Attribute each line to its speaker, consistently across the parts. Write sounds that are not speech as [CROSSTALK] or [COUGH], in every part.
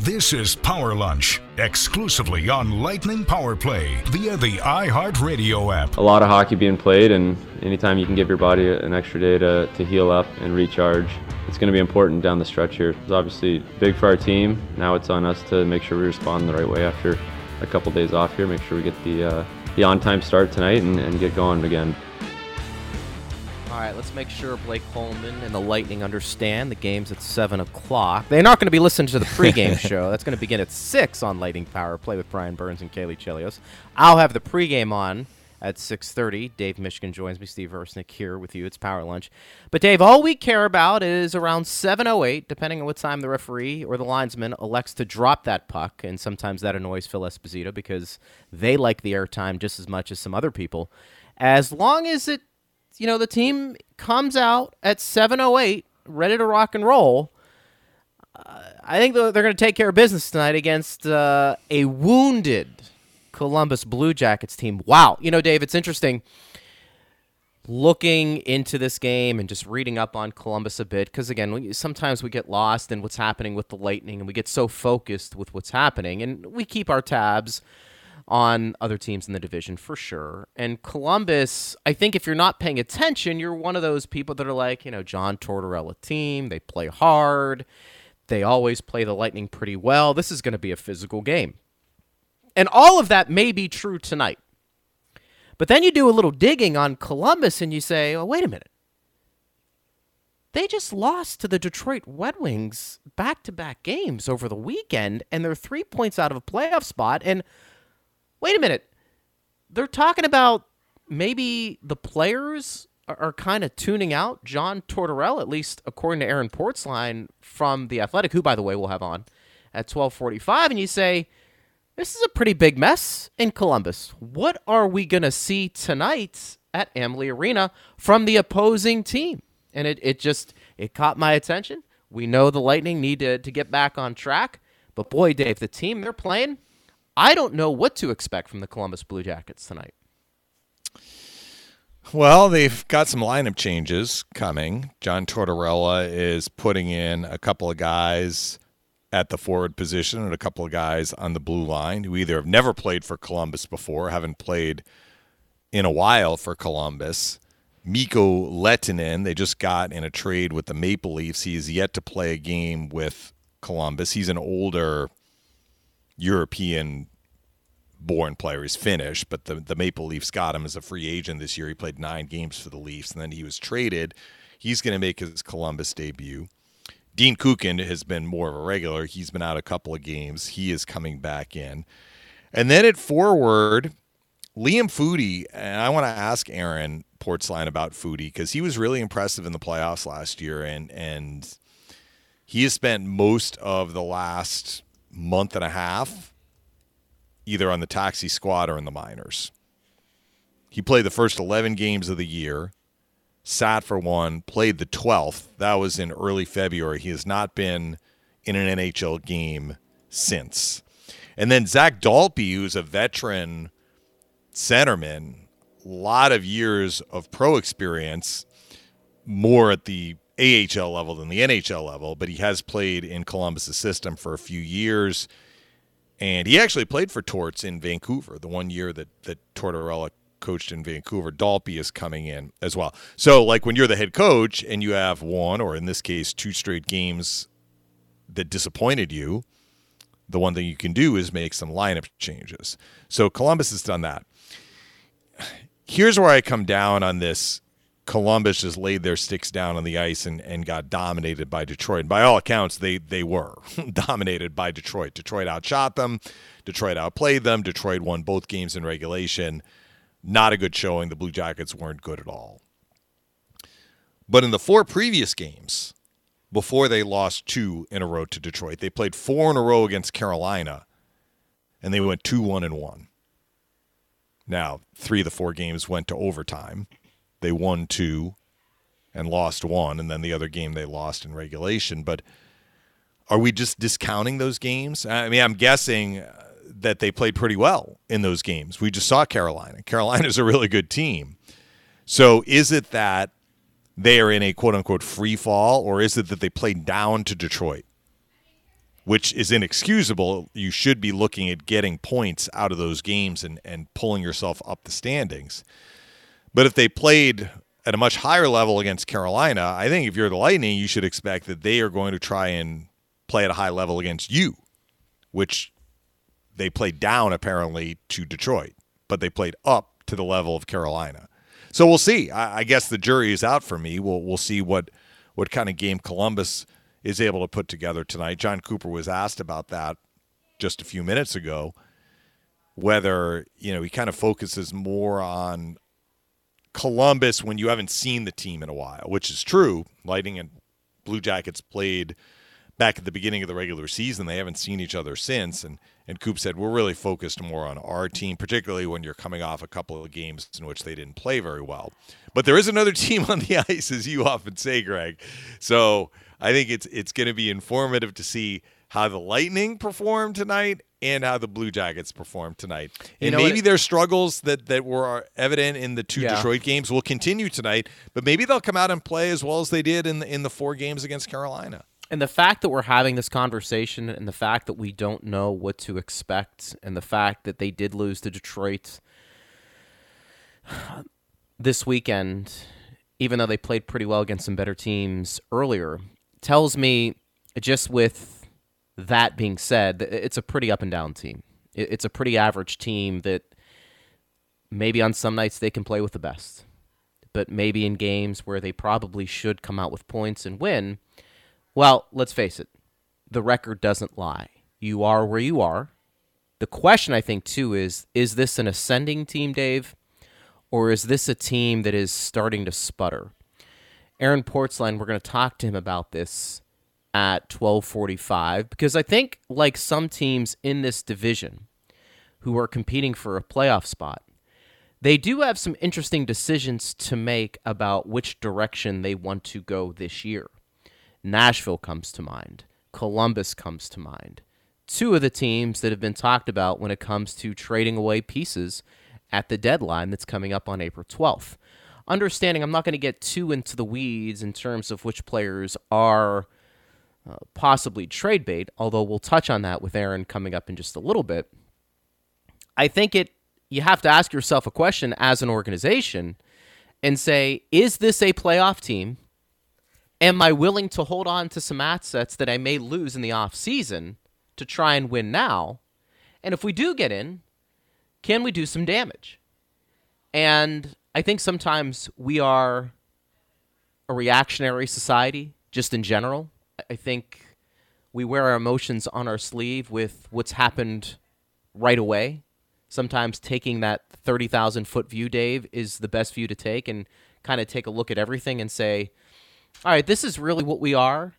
Speaker 1: This is Power Lunch, exclusively on Lightning Power Play via the iHeartRadio app.
Speaker 2: A lot of hockey being played, and anytime you can give your body an extra day to, to heal up and recharge, it's going to be important down the stretch here. It's obviously big for our team. Now it's on us to make sure we respond the right way after a couple days off here, make sure we get the, uh, the on time start tonight and, and get going again.
Speaker 3: All right, let's make sure Blake Coleman and the Lightning understand the game's at 7 o'clock. They're not going to be listening to the pregame [LAUGHS] show. That's going to begin at 6 on Lightning Power Play with Brian Burns and Caley Chelios. I'll have the pregame on at 6.30. Dave Mishkin joins me. Steve Versnick here with you. It's Power Lunch. But, Dave, all we care about is around 7.08, depending on what time the referee or the linesman elects to drop that puck. And sometimes that annoys Phil Esposito because they like the airtime just as much as some other people. As long as it you know, the team comes out at 7:08, ready to rock and roll. Uh, I think they're, going to take care of business tonight against uh, a wounded Columbus Blue Jackets team. Wow, you know, Dave, it's interesting looking into this game and just reading up on Columbus a bit because again, we, sometimes we get lost in what's happening with the Lightning and we get so focused with what's happening, and we keep our tabs on other teams in the division for sure. And Columbus, I think if you're not paying attention, you're one of those people that are like, you know, John Tortorella team. They play hard. They always play the Lightning pretty well. This is going to be a physical game. And all of that may be true tonight. But then you do a little digging on Columbus and you say, oh, wait a minute. They just lost to the Detroit Red Wings back to back games over the weekend, and they're three points out of a playoff spot. And wait a minute. They're talking about maybe the players are, are kind of tuning out John Tortorella, at least according to Aaron Portzline from The Athletic, who, by the way, we'll have on at 1245. And you say, this is a pretty big mess in Columbus. What are we going to see tonight at Amalie Arena from the opposing team? And it, it just, it caught my attention. We know the Lightning need to, to get back on track. But boy, Dave, the team they're playing, I don't know what to expect from the Columbus Blue Jackets tonight.
Speaker 4: Well, they've got some lineup changes coming. John Tortorella is putting in a couple of guys at the forward position and a couple of guys on the blue line who either have never played for Columbus before, haven't played in a while for Columbus. Mikko Lehtonen, they just got in a trade with the Maple Leafs. He is yet to play a game with Columbus. He's an older European born player. He's Finnish, but the, the Maple Leafs got him as a free agent this year. He played nine games for the Leafs, and then he was traded. He's going to make his Columbus debut. Dean Kukan has been more of a regular. He's been out a couple of games. He is coming back in. And then at forward, Liam Foudy, and I want to ask Aaron Portzline about Foudy because he was really impressive in the playoffs last year, and and he has spent most of the last month and a half, either on the taxi squad or in the minors. He played the first 11 games of the year, sat for one, played the 12th. That was in early February. He has not been in an NHL game since. And then Zach Dalpe, who's a veteran centerman, a lot of years of pro experience, more at the AHL level than the NHL level, but he has played in Columbus's system for a few years. And he actually played for Torts in Vancouver, the one year that, that Tortorella coached in Vancouver. Dalpe is coming in as well. So, like when you're the head coach and you have one, or in this case, two straight games that disappointed you, the one thing you can do is make some lineup changes. So, Columbus has done that. Here's where I come down on this Columbus just laid their sticks down on the ice and, and got dominated by Detroit. And by all accounts, they they were [LAUGHS] dominated by Detroit. Detroit outshot them. Detroit outplayed them. Detroit won both games in regulation. Not a good showing. The Blue Jackets weren't good at all. But in the four previous games, before they lost two in a row to Detroit, they played four in a row against Carolina, and they went two one and one. Now, three of the four games went to overtime. They won two and lost one, and then the other game they lost in regulation. But are we just discounting those games? I mean, I'm guessing uh, that they played pretty well in those games. We just saw Carolina. Carolina's a really good team. So is it that they are in a quote unquote free fall, or is it that they played down to Detroit? which is inexcusable. You should be looking at getting points out of those games and, and pulling yourself up the standings. But if they played at a much higher level against Carolina, I think if you're the Lightning, you should expect that they are going to try and play at a high level against you, which they played down apparently to Detroit, but they played up to the level of Carolina. So we'll see. I, I guess the jury is out for me. We'll we'll see what what kind of game Columbus is able to put together tonight. John Cooper was asked about that just a few minutes ago. Whether you know he kind of focuses more on Columbus when you haven't seen the team in a while, which is true. Lightning and Blue Jackets played back at the beginning of the regular season. They haven't seen each other since. And, and Coop said, we're really focused more on our team, particularly when you're coming off a couple of games in which they didn't play very well. But there is another [LAUGHS] team on the ice, as you often say, Greg. So I think it's it's going to be informative to see how the Lightning perform tonight and how the Blue Jackets perform tonight. And
Speaker 3: know
Speaker 4: maybe
Speaker 3: what-
Speaker 4: their struggles that, that were uh, evident in the two
Speaker 3: Yeah.
Speaker 4: Detroit games will continue tonight, but maybe they'll come out and play as well as they did in the, in the four games against Carolina.
Speaker 3: And the fact that we're having this conversation and the fact that we don't know what to expect and the fact that they did lose to Detroit [SIGHS] this weekend, even though they played pretty well against some better teams earlier, tells me just with that being said, it's a pretty up and down team. It's a pretty average team that maybe on some nights they can play with the best, but maybe in games where they probably should come out with points and win. Well, let's face it, the record doesn't lie. You are where you are. The question, I think, too, is is this an ascending team, Dave, or is this a team that is starting to sputter? Aaron Portzline, we're going to talk to him about this at 1245 because I think, like some teams in this division who are competing for a playoff spot, they do have some interesting decisions to make about which direction they want to go this year. Nashville comes to mind. Columbus comes to mind. Two of the teams that have been talked about when it comes to trading away pieces at the deadline that's coming up on April 12th. Understanding, I'm not going to get too into the weeds in terms of which players are uh, possibly trade bait, although we'll touch on that with Aaron coming up in just a little bit. I think it you have to ask yourself a question as an organization and say, is this a playoff team? Am I willing to hold on to some assets that I may lose in the off season to try and win now? And if we do get in, can we do some damage? And I think sometimes we are a reactionary society just in general. I- think we wear our emotions on our sleeve with what's happened right away. Sometimes taking that 30,000 foot view, Dave, is the best view to take and kind of take a look at everything and say, all right, this is really what we are.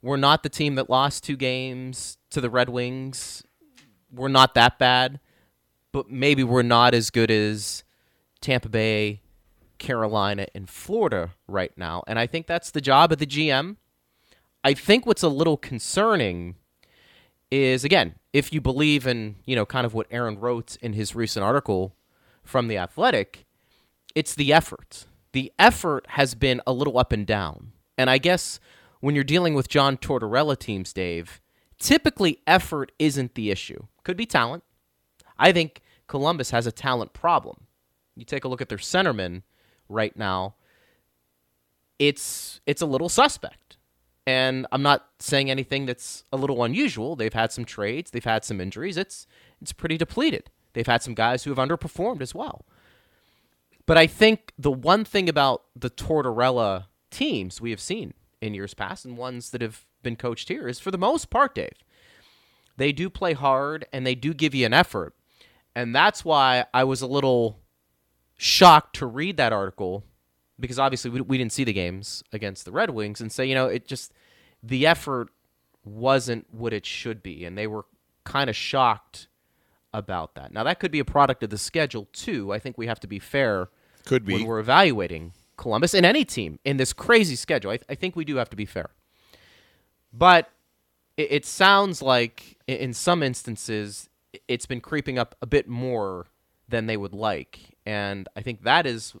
Speaker 3: We're not the team that lost two games to the Red Wings. We're not that bad, but maybe we're not as good as Tampa Bay, Carolina, and Florida right now. And I think that's the job of the GM. I think what's a little concerning is again, if you believe in, you know, kind of what Aaron wrote in his recent article from the Athletic, it's the effort. The effort has been a little up and down. And I guess when you're dealing with John Tortorella teams, Dave, typically effort isn't the issue. Could be talent. I think Columbus has a talent problem. You take a look at their centerman right now, it's it's a little suspect. And I'm not saying anything that's a little unusual. They've had some trades, they've had some injuries. It's it's pretty depleted. They've had some guys who have underperformed as well. But I think the one thing about the Tortorella teams we have seen in years past and ones that have been coached here is for the most part, Dave, they do play hard and they do give you an effort. And that's why I was a little shocked to read that article because obviously we, we didn't see the games against the Red Wings and say, you know, it just, the effort wasn't what it should be. And they were kind of shocked about that. Now, that could be a product of the schedule, too. I think we have to be fair
Speaker 4: Could be.
Speaker 3: when we're evaluating Columbus and any team in this crazy schedule. I, I think we do have to be fair. But it, it sounds like in some instances it's been creeping up a bit more than they would like. And I think that is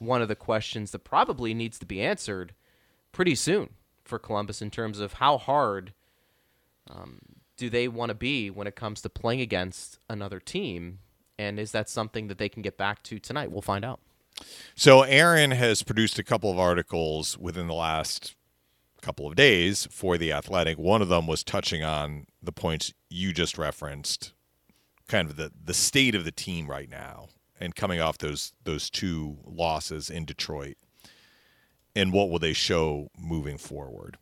Speaker 3: one of the questions that probably needs to be answered pretty soon for Columbus in terms of how hard um, do they want to be when it comes to playing against another team? And is that something that they can get back to tonight? We'll find out.
Speaker 4: So Aaron has produced a couple of articles within the last couple of days for the Athletic. One of them was touching on the points you just referenced, kind of the the state of the team right now, and coming off those those two losses in Detroit, and what will they show moving forward.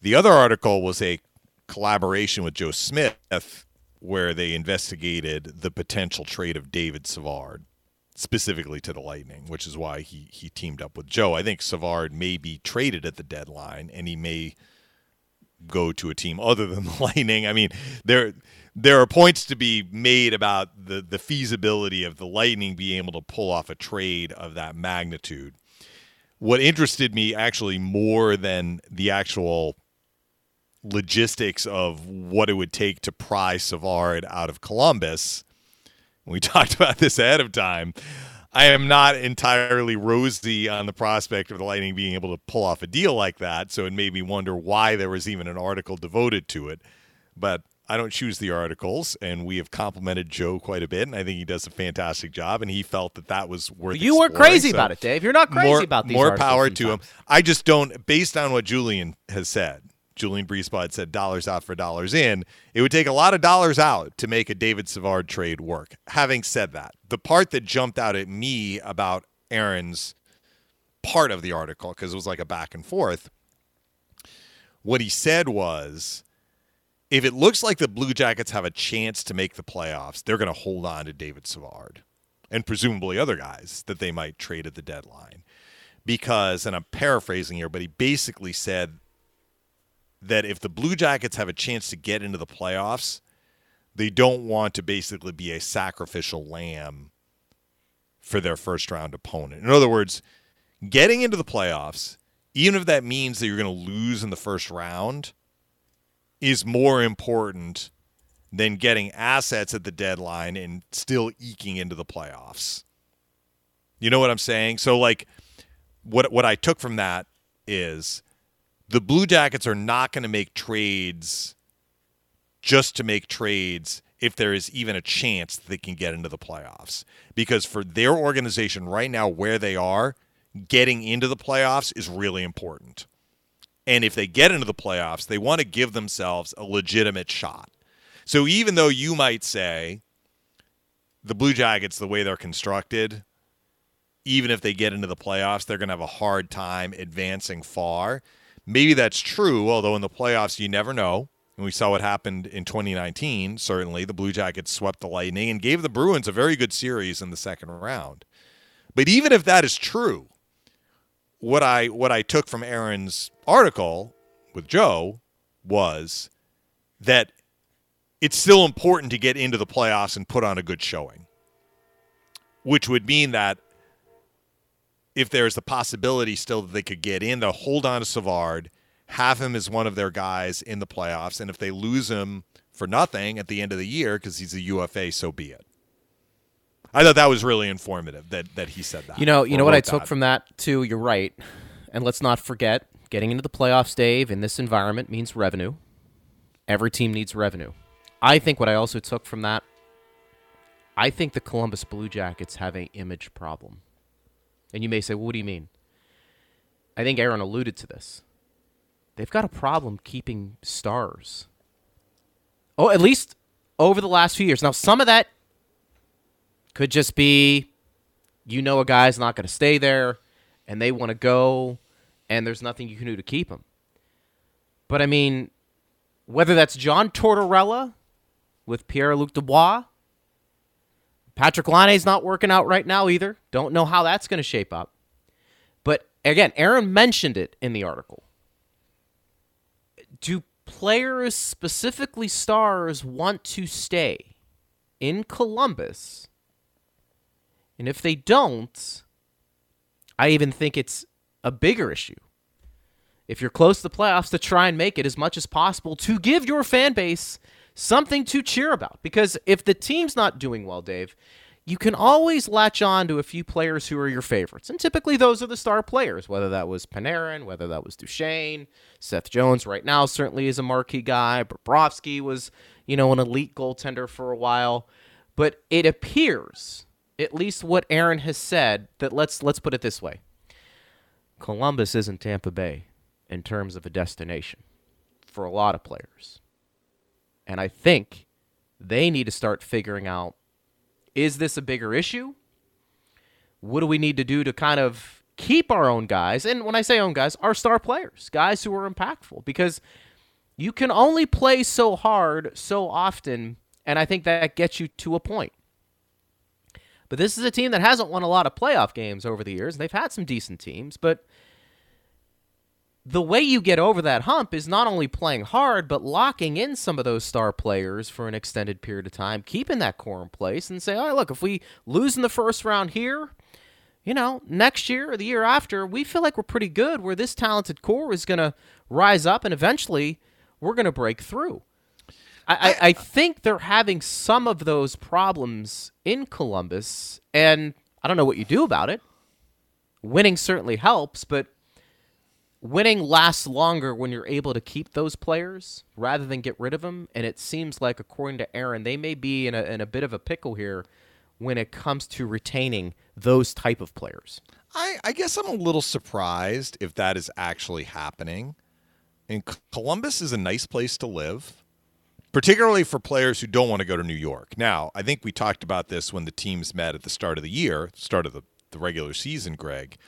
Speaker 4: The other article was a collaboration with Joe Smith where they investigated the potential trade of David Savard specifically to the Lightning, which is why he he teamed up with Joe. I think Savard may be traded at the deadline, and he may go to a team other than the [LAUGHS] Lightning. I mean, there there are points to be made about the the feasibility of the Lightning being able to pull off a trade of that magnitude. What interested me actually more than the actual logistics of what it would take to pry Savard out of Columbus we [LAUGHS] talked about this ahead of time. I am not entirely rosy on the prospect of the Lightning being able to pull off a deal like that. So it made me wonder why there was even an article devoted to it. But I don't choose the articles, and we have complimented Joe quite a bit, and I think he does a fantastic job. And he felt that that was worth. It.
Speaker 3: You were crazy so about it, Dave. You're not crazy
Speaker 4: more,
Speaker 3: about these.
Speaker 4: More power to him. I just don't, based on what Julien has said. Julien BriseBois said dollars out for dollars in. It would take a lot of dollars out to make a David Savard trade work. Having said that, the part that jumped out at me about Aaron's part of the article, because it was like a back and forth, what he said was if it looks like the Blue Jackets have a chance to make the playoffs, they're going to hold on to David Savard and presumably other guys that they might trade at the deadline. Because, and I'm paraphrasing here, but he basically said that if the Blue Jackets have a chance to get into the playoffs, they don't want to basically be a sacrificial lamb for their first round opponent. In other words, getting into the playoffs, even if that means that you're going to lose in the first round, is more important than getting assets at the deadline and still eking into the playoffs. You know what I'm saying? So like what what I took from that is the Blue Jackets are not going to make trades just to make trades if there is even a chance that they can get into the playoffs. Because for their organization right now, where they are, getting into the playoffs is really important. And if they get into the playoffs, they want to give themselves a legitimate shot. So even though you might say the Blue Jackets, the way they're constructed, even if they get into the playoffs, they're going to have a hard time advancing far. Maybe that's true, although in the playoffs, you never know. And we saw what happened in 2019. Certainly, the Blue Jackets swept the Lightning and gave the Bruins a very good series in the second round. But even if that is true, what I what I took from Aaron's article with Joe was that it's still important to get into the playoffs and put on a good showing, which would mean that if there's the possibility still that they could get in, they'll hold on to Savard, have him as one of their guys in the playoffs, and if they lose him for nothing at the end of the year because he's a UFA, so be it. I thought that was really informative that that he said that.
Speaker 3: You know, you know what I took that. from that too. You're right, and let's not forget getting into the playoffs, Dave, in this environment means revenue. Every team needs revenue. I think what I also took from that, I think the Columbus Blue Jackets have an image problem. And you may say, well, what do you mean? I think Aaron alluded to this. They've got a problem keeping stars. Oh, at least over the last few years. Now, some of that could just be you know a guy's not going to stay there and they want to go and there's nothing you can do to keep him. But I mean, whether that's John Tortorella with Pierre Luc Dubois Patrik Laine's not working out right now either. Don't know how that's going to shape up. But again, Aaron mentioned it in the article. Do players, specifically stars, want to stay in Columbus? And if they don't, I even think it's a bigger issue. If you're close to the playoffs, to try and make it as much as possible to give your fan base something to cheer about. Because if the team's not doing well, Dave, you can always latch on to a few players who are your favorites. And typically those are the star players, whether that was Panarin, whether that was Duchene, Seth Jones right now certainly is a marquee guy. Bobrovsky was, you know, an elite goaltender for a while. But it appears, at least what Aaron has said, that let's let's put it this way. Columbus isn't Tampa Bay in terms of a destination for a lot of players. And I think they need to start figuring out is this a bigger issue? What do we need to do to kind of keep our own guys? And when I say own guys, our star players, guys who are impactful, because you can only play so hard so often. And I think that gets you to a point. But this is a team that hasn't won a lot of playoff games over the years. They've had some decent teams, but the way you get over that hump is not only playing hard, but locking in some of those star players for an extended period of time, keeping that core in place, and say, all right, look, if we lose in the first round here, you know, next year or the year after, we feel like we're pretty good where this talented core is going to rise up and eventually we're going to break through. I, I, I think they're having some of those problems in Columbus, and I don't know what you do about it. Winning certainly helps, but winning lasts longer when you're able to keep those players rather than get rid of them. And it seems like, according to Aaron, they may be in a, in a bit of a pickle here when it comes to retaining those type of players.
Speaker 4: I, I guess I'm a little surprised if that is actually happening. And Columbus is a nice place to live, particularly for players who don't want to go to New York. Now, I think we talked about this when the teams met at the start of the year, start of the, the regular season, Greg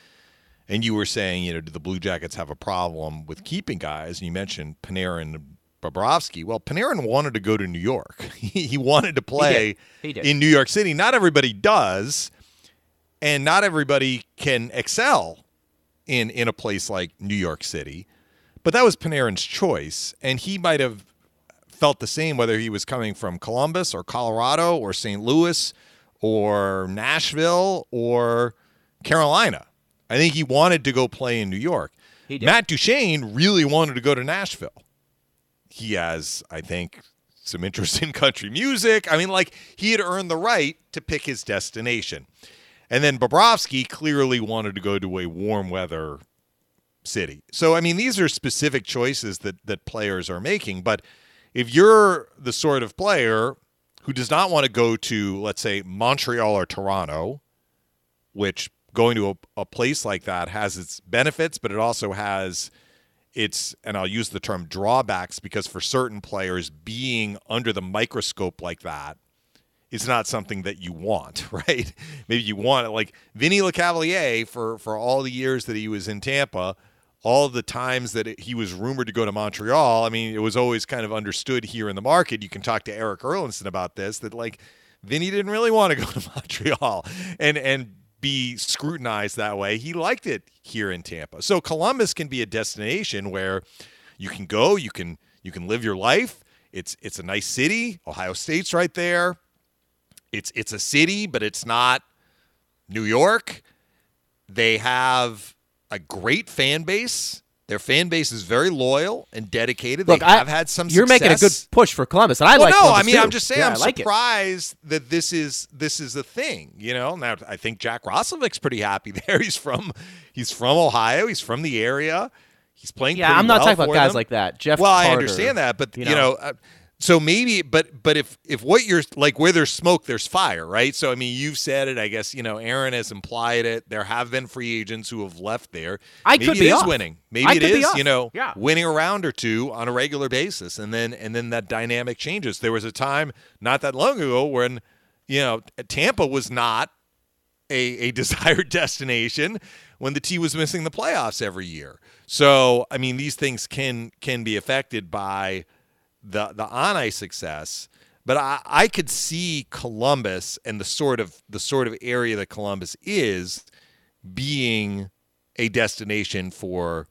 Speaker 4: and you were saying, you know, do the Blue Jackets have a problem with keeping guys? And you mentioned Panarin and Bobrovsky. Well, Panarin wanted to go to New York. [LAUGHS] he wanted to play
Speaker 3: he did. He did.
Speaker 4: in New York City. Not everybody does, and not everybody can excel in in a place like New York City. But that was Panarin's choice, and he might have felt the same whether he was coming from Columbus or Colorado or St. Louis or Nashville or Carolina. I think he wanted to go play in New York. Matt Duchene really wanted to go to Nashville. He has, I think, some interest in [LAUGHS] country music. I mean, like he had earned the right to pick his destination. And then Bobrovsky clearly wanted to go to a warm weather city. So I mean, these are specific choices that that players are making. But if you're the sort of player who does not want to go to, let's say, Montreal or Toronto, which going to a, a place like that has its benefits, but it also has its and I'll use the term drawbacks because for certain players being under the microscope like that is not something that you want, [LAUGHS] right? Maybe you want it like Vinny Lecavalier for for all the years that he was in Tampa, all the times that it, he was rumored to go to Montreal. I mean, it was always kind of understood here in the market. You can talk to Eric Erlendsson about this that like Vinny didn't really want to go [LAUGHS] to Montreal, and and be scrutinized that way. He liked it here in Tampa. So Columbus can be a destination where you can go, you can you can live your life. It's it's a nice city. Ohio State's right there. It's it's a city, but it's not New York. They have a great fan base. Their fan base is very loyal and dedicated.
Speaker 3: Look,
Speaker 4: they have I, had some.
Speaker 3: You're
Speaker 4: success.
Speaker 3: making a good push for Columbus, and I
Speaker 4: well,
Speaker 3: like.
Speaker 4: No,
Speaker 3: Columbus
Speaker 4: I mean
Speaker 3: too.
Speaker 4: I'm just saying
Speaker 3: yeah,
Speaker 4: I'm
Speaker 3: like
Speaker 4: surprised it. that this is this is a thing. You know, now I think Jack Roslovic's pretty happy [LAUGHS] there. He's from he's from Ohio. He's from the area. He's playing.
Speaker 3: Yeah, I'm not
Speaker 4: well
Speaker 3: talking about guys
Speaker 4: them.
Speaker 3: like that. Jeff.
Speaker 4: Well,
Speaker 3: Carter,
Speaker 4: I understand that, but
Speaker 3: you
Speaker 4: you
Speaker 3: know,
Speaker 4: know uh, so maybe but but if if what you're like where there's smoke there's fire right so i mean you've said it i guess you know aaron has implied it there have been free agents who have left there
Speaker 3: I
Speaker 4: maybe
Speaker 3: could
Speaker 4: it
Speaker 3: be
Speaker 4: is
Speaker 3: off.
Speaker 4: winning maybe
Speaker 3: I
Speaker 4: it
Speaker 3: be
Speaker 4: you know
Speaker 3: Yeah.
Speaker 4: winning a round or two on a regular basis and then and then that dynamic changes there was a time not that long ago when you know tampa was not a, a [LAUGHS] desired destination when the T was missing the playoffs every year. So I mean, these things can can be affected by the the on ice success. But I, I could see Columbus and the sort of the sort of area that Columbus is being a destination for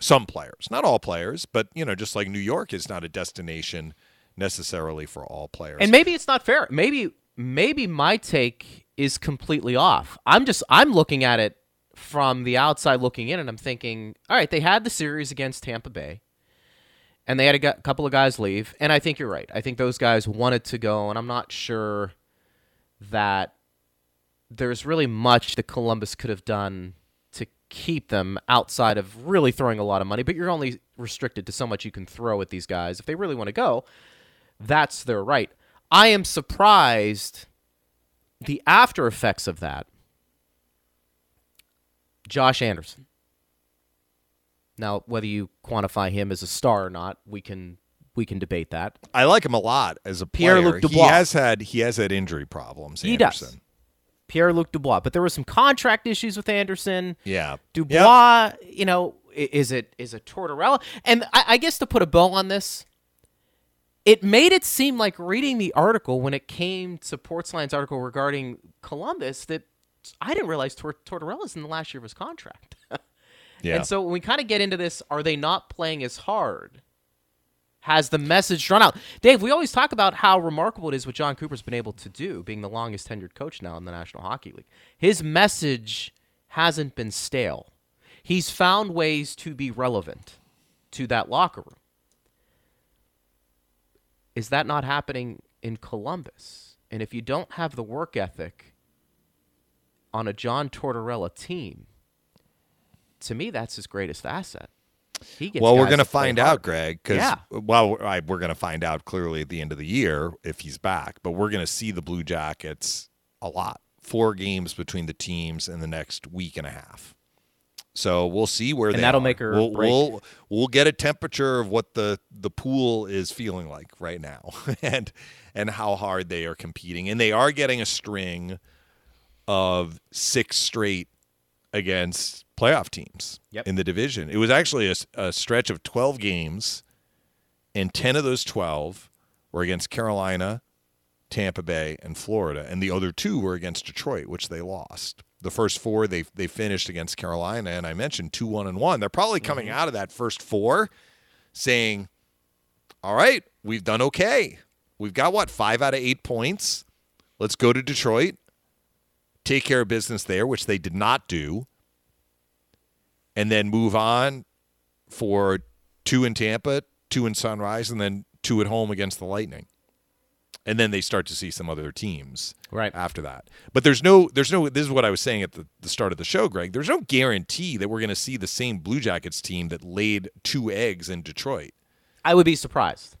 Speaker 4: some players, not all players, but you know, just like New York is not a destination necessarily for all players.
Speaker 3: And maybe it's not fair. Maybe maybe my take is completely off. I'm just I'm looking at it from the outside looking in, and I'm thinking, all right, they had the series against Tampa Bay, and they had a gu- couple of guys leave, and I think you're right. I think those guys wanted to go, and I'm not sure that there's really much that Columbus could have done to keep them outside of really throwing a lot of money, but you're only restricted to so much you can throw at these guys. If they really want to go, that's their right. I am surprised the after effects of that. Josh Anderson. Now, whether you quantify him as a star or not, we can we can debate that.
Speaker 4: I like him a lot as a player.
Speaker 3: Pierre-Luc
Speaker 4: He has had he has had injury problems.
Speaker 3: He
Speaker 4: Anderson.
Speaker 3: does. Pierre Luc Dubois, but there were some contract issues with Anderson.
Speaker 4: Yeah.
Speaker 3: Dubois, you know, is it is it Tortorella? And I, I guess to put a bow on this, it made it seem like reading the article when it came to Portzline's article regarding Columbus that I didn't realize Tor- Tortorella's in the last year of his contract. [LAUGHS]
Speaker 4: Yeah.
Speaker 3: And so when we kind of get into this, are they not playing as hard? Has the message drawn out? Dave, we always talk about how remarkable it is what John Cooper's been able to do, being the longest tenured coach now in the National Hockey League. His message hasn't been stale. He's found ways to be relevant to that locker room. Is that not happening in Columbus? And if you don't have the work ethic on a John Tortorella team, to me, that's his greatest asset. He gets
Speaker 4: well, we're going to find
Speaker 3: hard.
Speaker 4: out, Greg, because
Speaker 3: Yeah.
Speaker 4: well, I, we're going to find out clearly at the end of the year if he's back. But we're going to see the Blue Jackets a lot. Four games between the teams in the next week and a half. So we'll see where
Speaker 3: And
Speaker 4: they
Speaker 3: that'll
Speaker 4: are.
Speaker 3: make or
Speaker 4: we'll,
Speaker 3: break.
Speaker 4: we'll we'll get a temperature of what the the pool is feeling like right now, [LAUGHS] and and how hard they are competing. And they are getting a string of six straight against playoff teams
Speaker 3: Yep.
Speaker 4: in the division. It was actually a, a, stretch of 12 games, and 10 of those 12 were against Carolina, Tampa Bay, and Florida, and the other two were against Detroit, which they lost. The first four they they finished against Carolina, and I mentioned two one and one. They're probably coming mm-hmm. out of that first four, saying, "All right, we've done okay. We've got what five out of eight points. Let's go to Detroit, take care of business there, which they did not do, and then move on for two in Tampa, two in Sunrise, and then two at home against the Lightning. And then they start to see some other teams
Speaker 3: Right.
Speaker 4: after that. But there's no there's no this is what I was saying at the, the start of the show, Greg. There's no guarantee that we're gonna see the same Blue Jackets team that laid two eggs in Detroit.
Speaker 3: I would be surprised.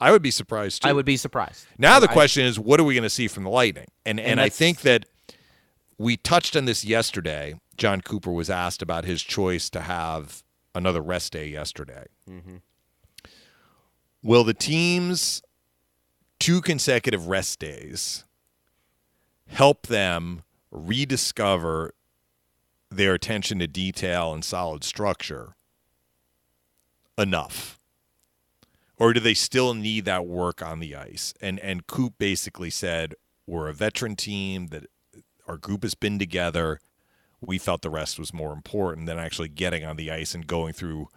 Speaker 4: I would be surprised too.
Speaker 3: I would be surprised.
Speaker 4: Now the
Speaker 3: I-
Speaker 4: question is, what are we going to see from the Lightning? And and, I think that we touched on this yesterday. John Cooper was asked about his choice to have another rest day yesterday. Mm-hmm. Will the team's two consecutive rest days help them rediscover their attention to detail and solid structure enough? or do they still need that work on the ice? And and Coop basically said, "We're a veteran team that our group has been together. We felt the rest was more important than actually getting on the ice and going through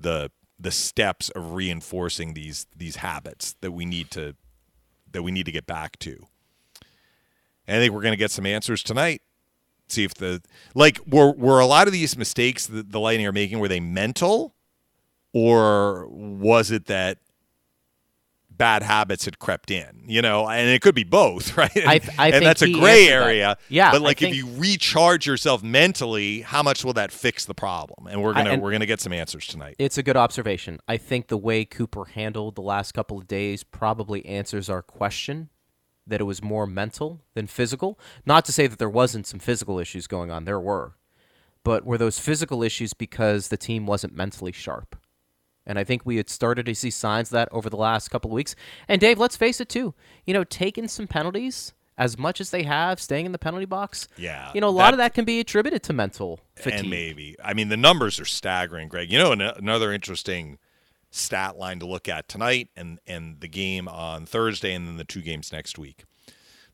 Speaker 4: the the steps of reinforcing these these habits that we need to that we need to get back to." And I think we're going to get some answers tonight. See if the like were were a lot of these mistakes that the Lightning are making were they mental, or was it that bad habits had crept in, you know, and it could be both, [LAUGHS] right? And,
Speaker 3: I I
Speaker 4: and
Speaker 3: think
Speaker 4: that's a gray
Speaker 3: answered that.
Speaker 4: area.
Speaker 3: Yeah,
Speaker 4: but like if you recharge yourself mentally, how much will that fix the problem? And we're gonna
Speaker 3: and-
Speaker 4: we're gonna get some answers tonight.
Speaker 3: It's a good observation. I think the way Cooper handled the last couple of days probably answers our question that it was more mental than physical. Not to say that there wasn't some physical issues going on, there were. But were those physical issues because the team wasn't mentally sharp? And I think we had started to see signs of that over the last couple of weeks. And Dave, let's face it too. You know, taking some penalties as much as they have, staying in the penalty box.
Speaker 4: Yeah,
Speaker 3: You know, a lot of
Speaker 4: that-
Speaker 3: that can be attributed to mental fatigue.
Speaker 4: and maybe. I mean, the numbers are staggering, Greg. You know, an- another interesting stat line to look at tonight and and the game on Thursday and then the two games next week.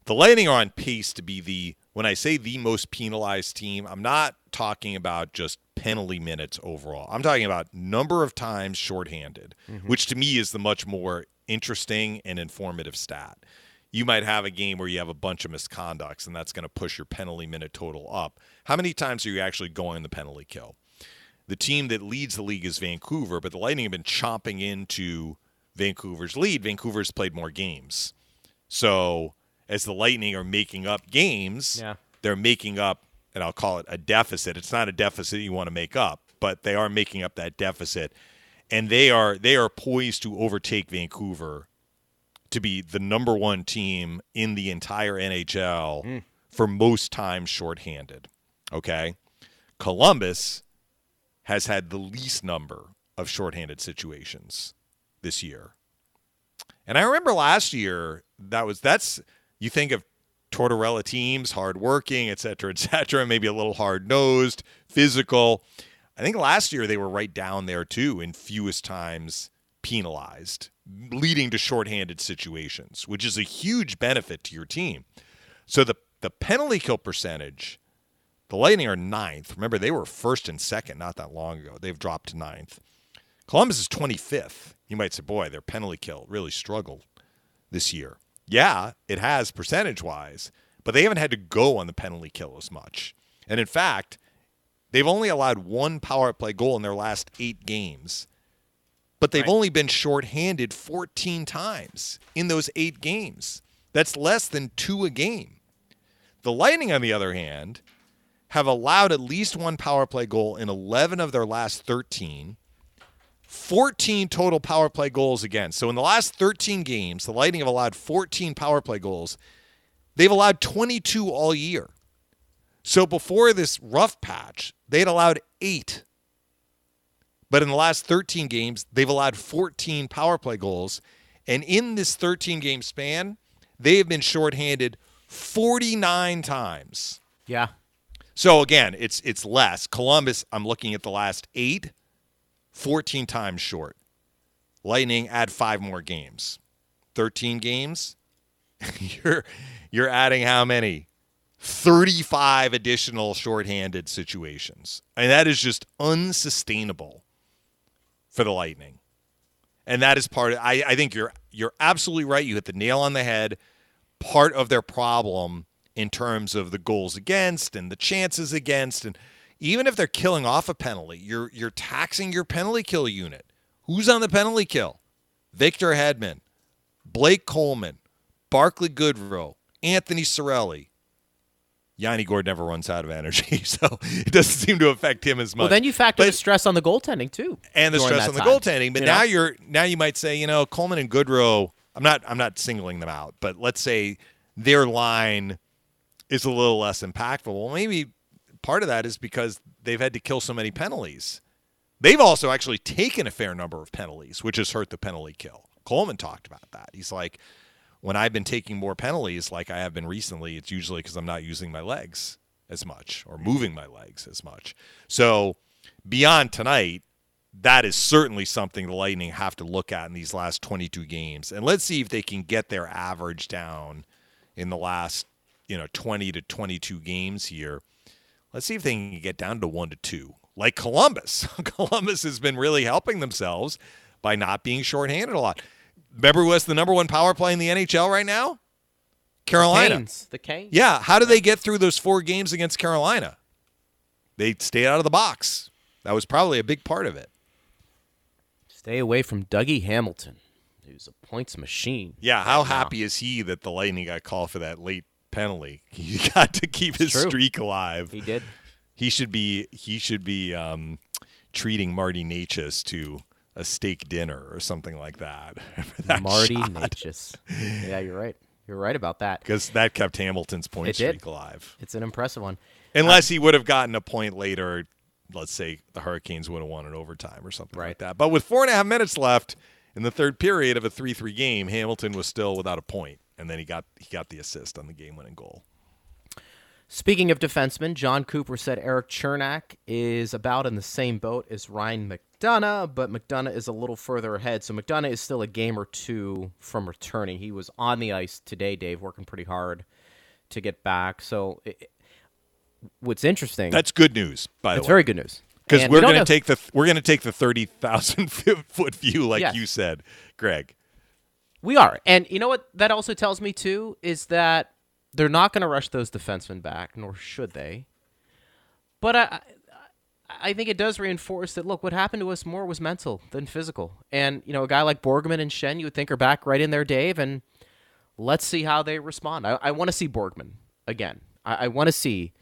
Speaker 4: The Lightning are on pace to be the when I say the most penalized team, I'm not talking about just penalty minutes overall. I'm talking about number of times shorthanded, mm-hmm. which to me is the much more interesting and informative stat. You might have a game where you have a bunch of misconducts, and that's going to push your penalty minute total up. How many times are you actually going the penalty kill? The team that leads the league is Vancouver, but the Lightning have been chomping into Vancouver's lead. Vancouver's played more games. So as the Lightning are making up games,
Speaker 3: Yeah.
Speaker 4: they're making up, and I'll call it a deficit. It's not a deficit you want to make up, but they are making up that deficit, and they are they are poised to overtake Vancouver to be the number one team in the entire NHL mm. for most times shorthanded. Okay, Columbus has had the least number of shorthanded situations this year. And I remember last year that was that's you think of Tortorella teams, hardworking, et cetera, et cetera, maybe a little hard nosed, physical. I think last year they were right down there too in fewest times penalized, leading to shorthanded situations, which is a huge benefit to your team. So the the penalty kill percentage, the Lightning are ninth. Remember, they were first and second not that long ago. They've dropped to ninth. Columbus is 25th. You might say, boy, their penalty kill really struggled this year. Yeah, it has percentage wise, but they haven't had to go on the penalty kill as much. And in fact, they've only allowed one power play goal in their last eight games, but they've right. only been shorthanded 14 times in those eight games. That's less than two a game. The Lightning, on the other hand, have allowed at least one power play goal in 11 of their last 13 14 total power play goals against. So in the last 13 games, the Lightning have allowed 14 power play goals. They've allowed 22 all year. So before this rough patch, they had allowed eight. But in the last 13 games, they've allowed 14 power play goals. And in this 13 game span, they have been shorthanded 49 times.
Speaker 3: Yeah.
Speaker 4: So again, it's it's less. Columbus, I'm looking at the last eight. 14 times short. Lightning add five more games. 13 games. [LAUGHS] you're you're adding how many? 35 additional shorthanded situations. And that is just unsustainable for the Lightning. And that is part of I, I think you're you're absolutely right. You hit the nail on the head. Part of their problem in terms of the goals against and the chances against and even if they're killing off a penalty, you're you're taxing your penalty kill unit. Who's on the penalty kill? Victor Hedman, Blake Coleman, Barclay Goodrow, Anthony Cirelli. Yanni Gourde never runs out of energy, [LAUGHS] so it doesn't seem to affect him as much.
Speaker 3: Well, then you factor but, the stress on the goaltending too,
Speaker 4: and the stress on the
Speaker 3: time.
Speaker 4: goaltending. But you now know? you're now you might say, you know, Coleman and Goodrow. I'm not I'm not singling them out, but let's say their line is a little less impactful. Well, maybe part of that is because they've had to kill so many penalties. They've also actually taken a fair number of penalties, which has hurt the penalty kill. Coleman talked about that. He's like, when I've been taking more penalties, like I have been recently, it's usually because I'm not using my legs as much or moving my legs as much. So beyond tonight, that is certainly something the Lightning have to look at in these last 22 games. And let's see if they can get their average down in the last, you know, 20 to 22 games here. Let's see if they can get down to one to two, like Columbus. [LAUGHS] Columbus has been really helping themselves by not being shorthanded a lot. Remember who has the number one power play in the NHL right now? Carolina.
Speaker 3: The Canes. The Canes.
Speaker 4: Yeah. How do they get through those four games against Carolina? They stayed out of the box. That was probably a big part of it.
Speaker 3: Stay away from Dougie Hamilton, who's a points machine.
Speaker 4: Yeah. How happy is he that the Lightning got called for that late penalty. [LAUGHS] He got to keep his True. streak alive.
Speaker 3: He did.
Speaker 4: He should be he should be um, treating Marty Necas to a steak dinner or something like that. [LAUGHS] that
Speaker 3: Marty Necas. Yeah, you're right. You're right about that.
Speaker 4: Because that kept Hamilton's point streak alive.
Speaker 3: It's an impressive one.
Speaker 4: Unless uh, he would have gotten a point later, let's say the Hurricanes would have won in overtime or something right. like that. But with four and a half minutes left in the third period of a three-three game, Hamilton was still without a point and then he got he got the assist on the game-winning goal.
Speaker 3: Speaking of defensemen, John Cooper said Erik Cernak is about in the same boat as Ryan McDonagh, but McDonagh is a little further ahead. So McDonagh is still a game or two from returning. He was on the ice today, Dave, working pretty hard to get back. So it, what's interesting?
Speaker 4: That's good news. By the way,
Speaker 3: it's very good news
Speaker 4: because we're going to take the we're going to take the thirty thousand [LAUGHS] foot view, like yes. you said, Greg.
Speaker 3: We are. And you know what that also tells me too is that they're not going to rush those defensemen back, nor should they. But I I think it does reinforce that look, what happened to us more was mental than physical. And, you know, a guy like Borgman and Schenn, you would think are back right in there, Dave, and let's see how they respond. I, I want to see Borgman again. I, I want to see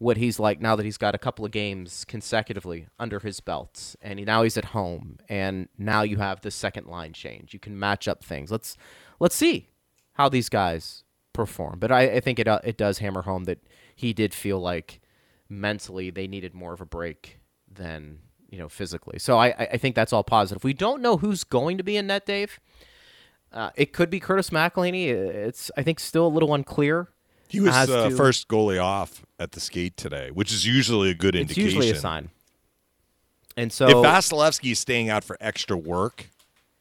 Speaker 3: what he's like now that he's got a couple of games consecutively under his belt, and he, now he's at home, and now you have the second line change. You can match up things. Let's let's see how these guys perform. But I, I think it uh, it does hammer home that he did feel like mentally they needed more of a break than you know physically. So I I think that's all positive. We don't know who's going to be in net, Dave. Uh, it could be Curtis McElhinney. It's I think still a little unclear.
Speaker 4: He was
Speaker 3: as
Speaker 4: uh,
Speaker 3: to-
Speaker 4: first goalie off at the skate today, which is usually a good
Speaker 3: It's
Speaker 4: indication.
Speaker 3: usually a sign. And so
Speaker 4: if Vasilevskiy is staying out for extra work,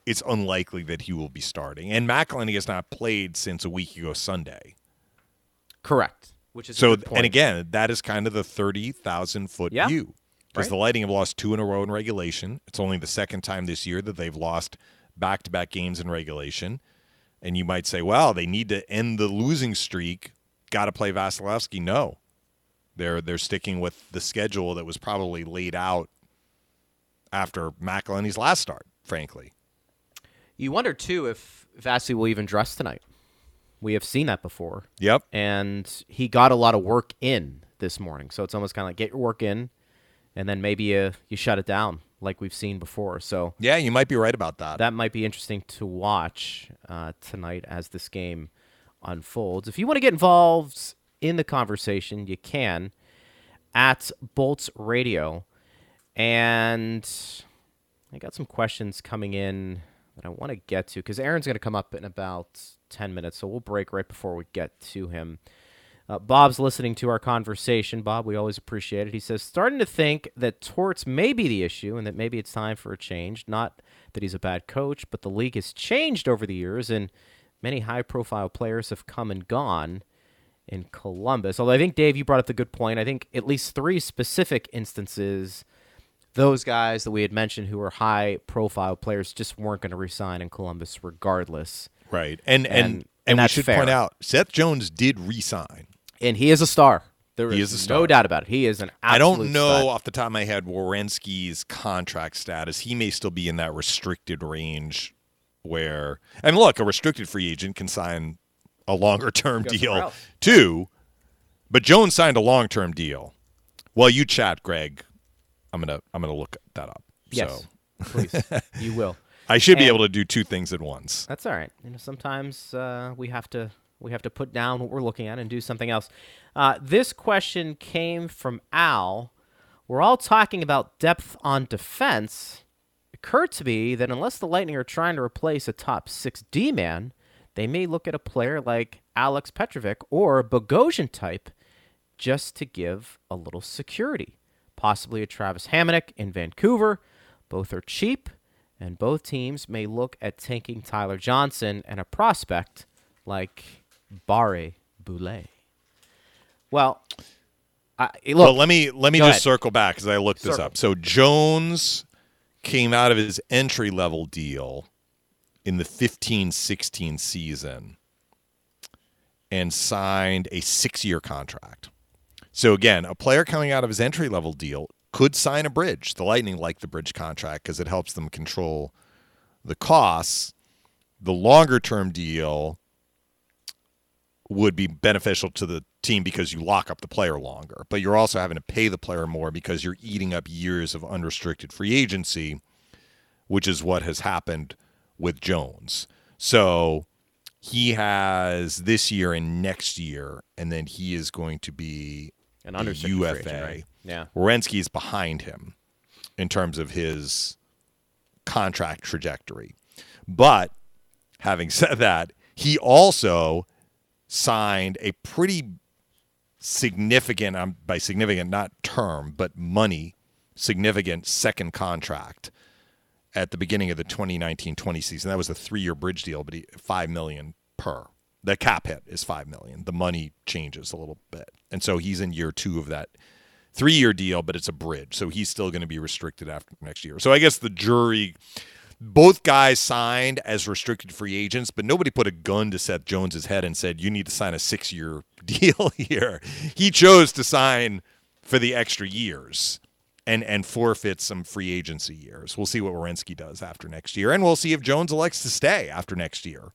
Speaker 4: it's unlikely that he will be starting. And McElhinney has not played since a week ago Sunday.
Speaker 3: correct, which is
Speaker 4: So, and again, that is kind of the 30,000 foot
Speaker 3: Yeah.
Speaker 4: view. Because
Speaker 3: Right.
Speaker 4: the Lightning have lost two in a row in regulation. It's only the second time this year that they've lost back to back games in regulation. And you might say, well, they need to end the losing streak. Got to play Vasilevskiy. No. They're, they're sticking with the schedule that was probably laid out after McElhinney's last start, frankly.
Speaker 3: you wonder too if Vasi will even dress tonight. We have seen that before.
Speaker 4: Yep.
Speaker 3: and he got a lot of work in this morning. So it's almost kind of like get your work in, and then maybe you you shut it down like we've seen before. So
Speaker 4: Yeah, you might be right about that.
Speaker 3: that might be interesting to watch uh, tonight as this game unfolds. If you want to get involved in the conversation, you can at Bolts Radio, and I got some questions coming in that I want to get to because Aaron's going to come up in about 10 minutes, so we'll break right before we get to him. Uh, Bob's listening to our conversation. Bob, we always appreciate it. He says, starting to think that torts may be the issue and that maybe it's time for a change. Not that he's a bad coach, but the league has changed over the years and many high profile players have come and gone in Columbus. Although I think, Dave, you brought up the good point. I think at least three specific instances, those guys that we had mentioned who were high profile players just weren't going to resign in Columbus regardless.
Speaker 4: right. And, and,
Speaker 3: And-
Speaker 4: and,
Speaker 3: and
Speaker 4: we should
Speaker 3: fair.
Speaker 4: point out Seth Jones did resign.
Speaker 3: And he is a star. There
Speaker 4: He
Speaker 3: is,
Speaker 4: is
Speaker 3: no doubt about it. He is an
Speaker 4: I don't know
Speaker 3: stud.
Speaker 4: off the top of my head Werenski's contract status. He may still be in that restricted range where, and look, a restricted free agent can sign a longer term deal too. But Jones signed a long term deal. Well, you chat, Greg. I'm gonna I'm gonna look that up.
Speaker 3: Yes,
Speaker 4: So
Speaker 3: please. [LAUGHS] You will.
Speaker 4: I should be able to do two things at once.
Speaker 3: That's all right. You know, sometimes uh, we have to we have to put down what we're looking at and do something else. Uh, this question came from Al. We're all talking about depth on defense. It occurred to me that unless the Lightning are trying to replace a top six D man, they may look at a player like Alex Petrovic or Bogosian type just to give a little security. Possibly a Travis Hamonic in Vancouver. Both are cheap, and both teams may look at tanking Tyler Johnson and a prospect like Barre Boulet. Well, I, look,
Speaker 4: Well, let me let me just
Speaker 3: ahead.
Speaker 4: circle back because I looked this up. So Jones came out of his entry level deal in the 15-16 season and signed a six year contract. So again, a player coming out of his entry level deal could sign a bridge. The Lightning like the bridge contract because it helps them control the costs. The longer term deal would be beneficial to the team because you lock up the player longer, but you're also having to pay the player more because you're eating up years of unrestricted free agency, which is what has happened with Jones. So he has this year and next year, and then he is going to be
Speaker 3: An unrestricted
Speaker 4: UFA.
Speaker 3: agent, right? Yeah.
Speaker 4: Werenski is behind him in terms of his contract trajectory. But having said that, he also signed a pretty significant, um, by significant, not term, but money, significant second contract at the beginning of the 2019-20 season. That was a three-year bridge deal, but he, five million per. The cap hit is five million. The money changes a little bit, and so he's in year two of that three-year deal, but it's a bridge, so he's still going to be restricted after next year. So I guess the jury, both guys signed as restricted free agents, but nobody put a gun to Seth Jones's head and said you need to sign a six-year [LAUGHS] deal here. He chose to sign for the extra years and and forfeit some free agency years. We'll see what Werenski does after next year, and we'll see if Jones elects to stay after next year.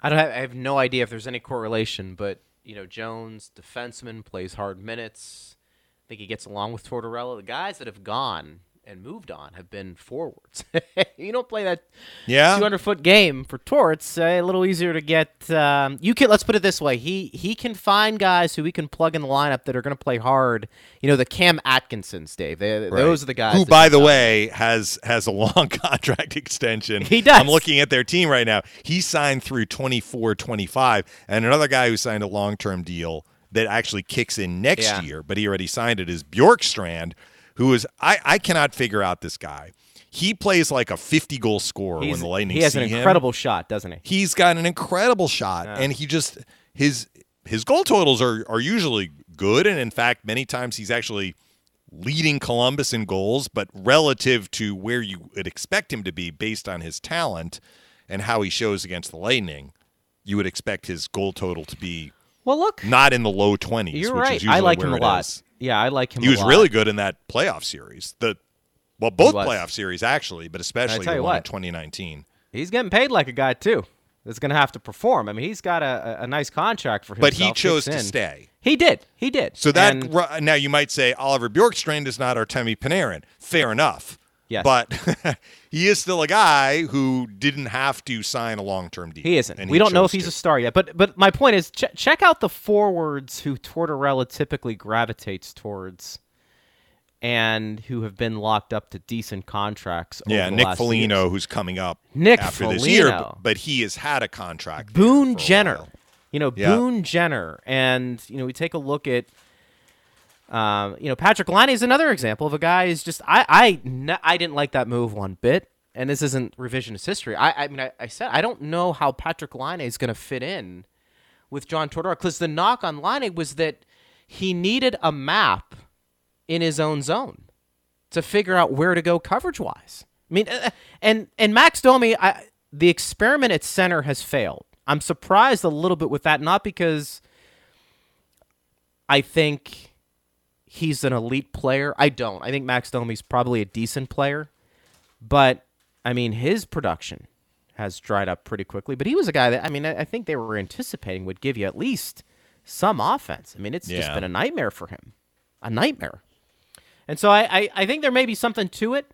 Speaker 3: I don't have, I have no idea if there's any correlation, but you know, Jones, defenseman, plays hard minutes. I think he gets along with Tortorella. The guys that have gone and moved on have been forwards. [LAUGHS] you don't play that
Speaker 4: Yeah.
Speaker 3: 200 foot game for Torts. Uh, a little easier to get. Um, you can let's put it this way: he he can find guys who he can plug in the lineup that are going to play hard. You know, the Cam Atkinsons, Dave. They, Those are the guys.
Speaker 4: Who, by the way, has has a long [LAUGHS] contract extension.
Speaker 3: He does.
Speaker 4: I'm looking at their team right now. He signed through 24, 25, and another guy who signed a long term deal that actually kicks in next
Speaker 3: Yeah.
Speaker 4: year, but he already signed it is Bjorkstrand, who is I I cannot figure out this guy. He plays like a 50 goal scorer
Speaker 3: He's-
Speaker 4: when the Lightning
Speaker 3: he has an
Speaker 4: him.
Speaker 3: incredible shot, doesn't he?
Speaker 4: He's got an incredible shot, and he just his his goal totals are are usually good, and in fact, many times he's actually leading Columbus in goals, but relative to where you would expect him to be based on his talent and how he shows against the Lightning, you would expect his goal total to be
Speaker 3: Well, look,
Speaker 4: not in the low 20s.
Speaker 3: you're
Speaker 4: which
Speaker 3: right.
Speaker 4: Is usually
Speaker 3: I like him a lot.
Speaker 4: is.
Speaker 3: Yeah, I like him.
Speaker 4: He was
Speaker 3: lot.
Speaker 4: really good in that playoff series. The well, both playoff series actually, but especially the one in 2019.
Speaker 3: He's getting paid like a guy too. That's going to have to perform. I mean, he's got a, a, a nice contract for himself.
Speaker 4: But he chose to stay.
Speaker 3: He did. He did.
Speaker 4: So that
Speaker 3: And-
Speaker 4: now you might say Oliver Bjorkstrand is not Artemi Panarin. Fair enough.
Speaker 3: Yes.
Speaker 4: But [LAUGHS] he is still a guy who didn't have to sign a long-term deal.
Speaker 3: He isn't.
Speaker 4: and
Speaker 3: we don't know if he's
Speaker 4: to.
Speaker 3: a star yet. But but my point is, ch- check out the forwards who Tortorella typically gravitates towards, and who have been locked up to decent contracts. Over
Speaker 4: yeah,
Speaker 3: the
Speaker 4: Nick Foligno,
Speaker 3: years.
Speaker 4: who's coming up
Speaker 3: Nick
Speaker 4: after this year, but, but he has had a contract.
Speaker 3: Boone Jenner. You know,
Speaker 4: Yeah.
Speaker 3: Boone Jenner. And, you know, we take a look at, um, you know, Patrick Laine is another example of a guy who's just, I, I, n- I didn't like that move one bit. And this isn't revisionist history. I, I mean, I, I said, I don't know how Patrick Laine is going to fit in with John Tortorella because the knock on Laine was that he needed a map in his own zone to figure out where to go coverage wise. I mean, uh, and and Max Domi, I, the experiment at center has failed. I'm surprised a little bit with that, not because I think he's an elite player. I don't. I think Max Domi's probably a decent player, but I mean his production has dried up pretty quickly. But he was a guy that I mean I, think they were anticipating would give you at least some offense. I mean it's just been a nightmare for him, a nightmare. And so I, I, I think there may be something to it,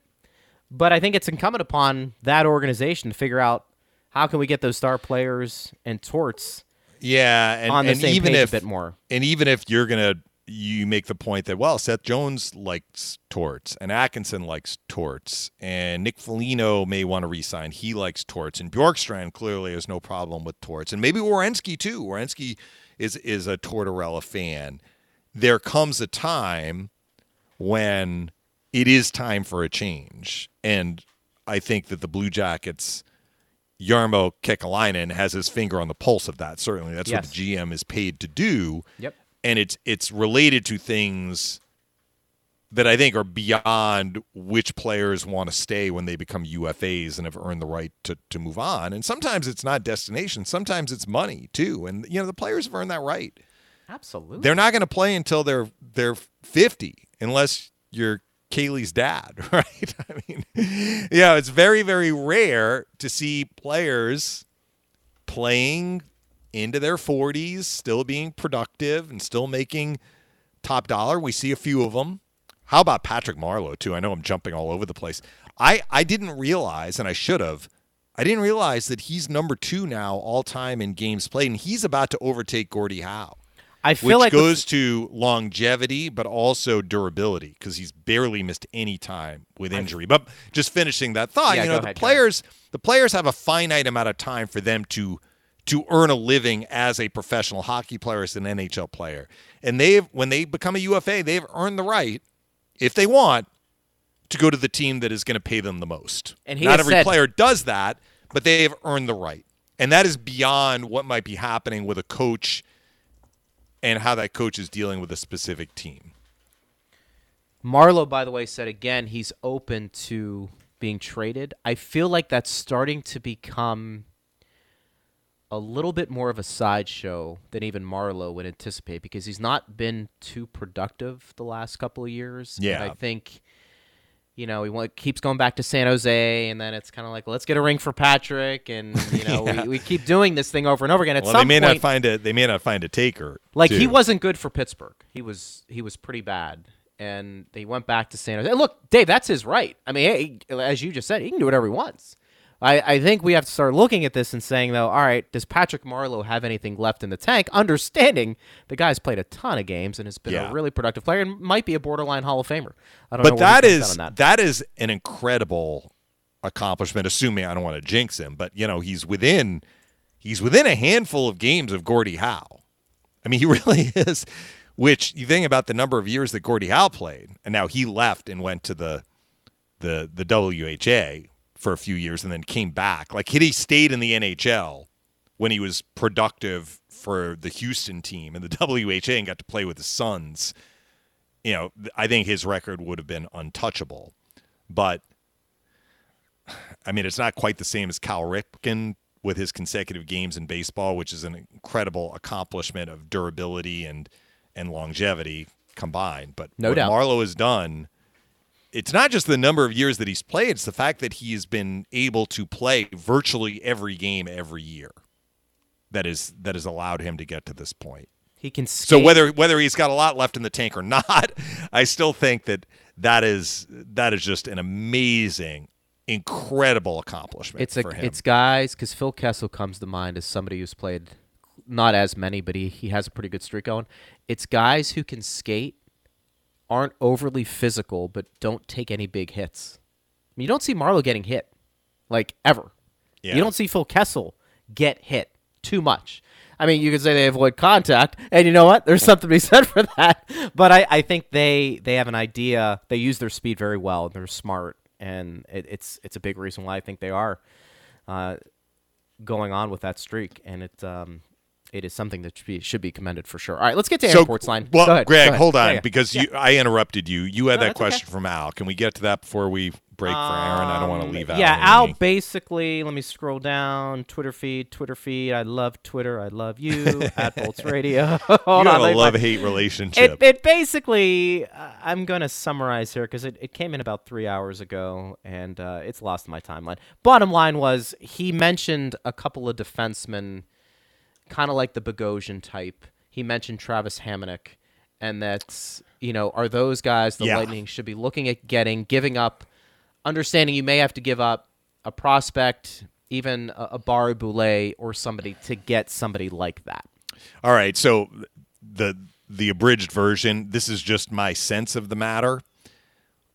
Speaker 3: but I think it's incumbent upon that organization to figure out how can we get those star players and torts
Speaker 4: Yeah, and,
Speaker 3: on the
Speaker 4: and
Speaker 3: same
Speaker 4: even
Speaker 3: page
Speaker 4: if
Speaker 3: a bit more.
Speaker 4: and even if you're gonna you make the point that well Seth Jones likes torts and Atkinson likes torts and Nick Foligno may want to resign he likes torts and Bjorkstrand clearly has no problem with torts and maybe Werenski too Werenski is is a Tortorella fan there comes a time when it is time for a change and I think that the Blue Jackets Jarmo Kekalainen has his finger on the pulse of that. Certainly, that's
Speaker 3: Yes.
Speaker 4: what the GM is paid to do.
Speaker 3: Yep.
Speaker 4: And it's it's related to things that I think are beyond which players want to stay when they become UFAs and have earned the right to, to move on. And sometimes it's not destination. Sometimes it's money too. And you know the players have earned that right.
Speaker 3: Absolutely.
Speaker 4: They're not going to play until they're they're 50 unless you're Caley's dad, [LAUGHS] right? I mean, yeah, it's very very rare to see players playing into their 40s, still being productive and still making top dollar. We see a few of them. How about Patrick Marleau too? I know I'm jumping all over the place. I I didn't realize and I should have I didn't realize that he's number 2 now all time in games played and he's about to overtake Gordie Howe
Speaker 3: I feel
Speaker 4: which
Speaker 3: like with-
Speaker 4: goes to longevity, but also durability because he's barely missed any time with injury. but just finishing that thought,
Speaker 3: Yeah,
Speaker 4: you know, the
Speaker 3: ahead,
Speaker 4: players the players have a finite amount of time for them to to earn a living as a professional hockey player, as an NHL player, and they've when they become a UFA, they've earned the right, if they want, to go to the team that is going to pay them the most.
Speaker 3: And
Speaker 4: not every
Speaker 3: said-
Speaker 4: player does that, but they have earned the right, and that is beyond what might be happening with a coach and how that coach is dealing with a specific team.
Speaker 3: Marleau, by the way, said again he's open to being traded. I feel like that's starting to become a little bit more of a sideshow than even Marleau would anticipate because he's not been too productive the last couple of years. And
Speaker 4: Yeah.
Speaker 3: I think you know, he want, keeps going back to San Jose, and then it's kind of like, let's get a ring for Patrick, and [LAUGHS] you know,
Speaker 4: Yeah.
Speaker 3: we, we keep doing this thing over and over again. At
Speaker 4: Well, they may
Speaker 3: point,
Speaker 4: not find a they may not find a taker.
Speaker 3: like he wasn't good for Pittsburgh. He was he was pretty bad, and they went back to San Jose. And look, Dave, that's his right. I mean, hey, as you just said, he can do whatever he wants. I, I think we have to start looking at this and saying though, all right, does Patrick Marleau have anything left in the tank? Understanding the guy's played a ton of games and has been
Speaker 4: Yeah.
Speaker 3: a really productive player and might be a borderline Hall of Famer. I don't
Speaker 4: But
Speaker 3: he
Speaker 4: that is
Speaker 3: that.
Speaker 4: that is an incredible accomplishment. Assuming I don't want to jinx him, but you know he's within he's within a handful of games of Gordie Howe. I mean, he [LAUGHS] really is. Which you think about the number of years that Gordie Howe played, and now he left and went to the the the WHA for a few years, and then came back. Like had he stayed in the NHL when he was productive for the Houston team and the [LAUGHS] WHA and got to play with the sons, you know, I think his record would have been untouchable. But [SIGHS] I mean, it's not quite the same as Cal Ripken with his consecutive games in baseball, which is an incredible accomplishment of durability and and longevity combined. But
Speaker 3: No
Speaker 4: what
Speaker 3: doubt.
Speaker 4: Marleau has done, it's not just the number of years that he's played; it's the fact that he has been able to play virtually every game every year. That is that has allowed him to get to this point.
Speaker 3: he can
Speaker 4: So whether whether he's got a lot left in the tank or [LAUGHS] not, I still think that that is that is just an amazing, incredible accomplishment
Speaker 3: it's a
Speaker 4: for him.
Speaker 3: it's guys because Phil Kessel comes to mind as somebody who's played not as many, but he he has a pretty good streak going. It's guys who can skate, aren't overly physical, but don't take any big hits. I mean, you don't see Marleau getting hit, like ever.
Speaker 4: Yeah.
Speaker 3: You don't see Phil Kessel get hit too much. I mean, you could say they avoid contact, and you know what? There's something to be [LAUGHS] said for that. But I, I think they they have an idea. They use their speed very well. They're smart, and it, it's it's a big reason why I think they are uh, going on with that streak. And it um, it is something that should be, should be commended for sure. All right, let's get to
Speaker 4: so,
Speaker 3: airports line.
Speaker 4: well,
Speaker 3: Go ahead,
Speaker 4: Greg,
Speaker 3: go ahead.
Speaker 4: hold on,
Speaker 3: Yeah, yeah.
Speaker 4: because
Speaker 3: Yeah.
Speaker 4: you I interrupted you. You had
Speaker 3: No,
Speaker 4: that
Speaker 3: that's okay.
Speaker 4: question from Al. Can we get to that before we break for Aaron? I don't want to
Speaker 3: Um,
Speaker 4: leave Al.
Speaker 3: Yeah, Al
Speaker 4: hanging.
Speaker 3: basically, let me scroll down. Twitter feed, Twitter feed. I love Twitter. I love you. [LAUGHS] at Bolts Radio. [LAUGHS] Hold
Speaker 4: you
Speaker 3: on,
Speaker 4: have
Speaker 3: let
Speaker 4: a love hate relationship.
Speaker 3: It, it basically, uh, I'm going to summarize here because it, it came in about three hours ago and uh, it's lost my timeline. Bottom line was he mentioned a couple of defensemen, kind of like the Bogosian type. He mentioned Travis Hamonic, and that's, you know, are those guys the
Speaker 4: Yeah.
Speaker 3: Lightning should be looking at getting, giving up, understanding you may have to give up a prospect, even a, a Barré-Boulet or somebody to get somebody like that.
Speaker 4: All right, so the the abridged version. This is just my sense of the matter.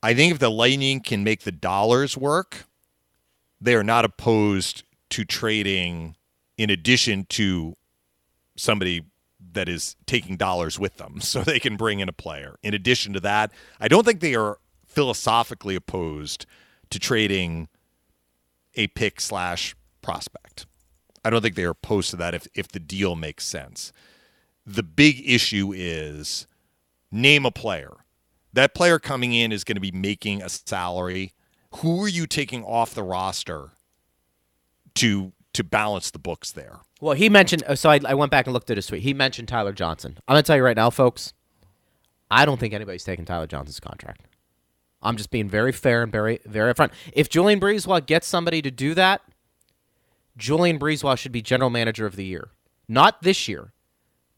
Speaker 4: I think if the Lightning can make the dollars work, they are not opposed to trading in addition to somebody that is taking dollars with them [LAUGHS] so they can bring in a player. In addition to that, I don't think they are philosophically opposed to trading a pick slash prospect. I don't think they are opposed to that if, if the deal makes sense. The big issue is name a player. That player coming in is going to be making a salary. Who are you taking off the roster to to balance the books there?
Speaker 3: Well, he mentioned. uh, So I, I went back and looked at his tweet. He mentioned Tyler Johnson. I'm gonna tell you right now, folks. I don't think anybody's taking Tyler Johnson's contract. I'm just being very fair and very very upfront. If Julien BriseBois gets somebody to do that, Julien BriseBois should be general manager of the year, not this year,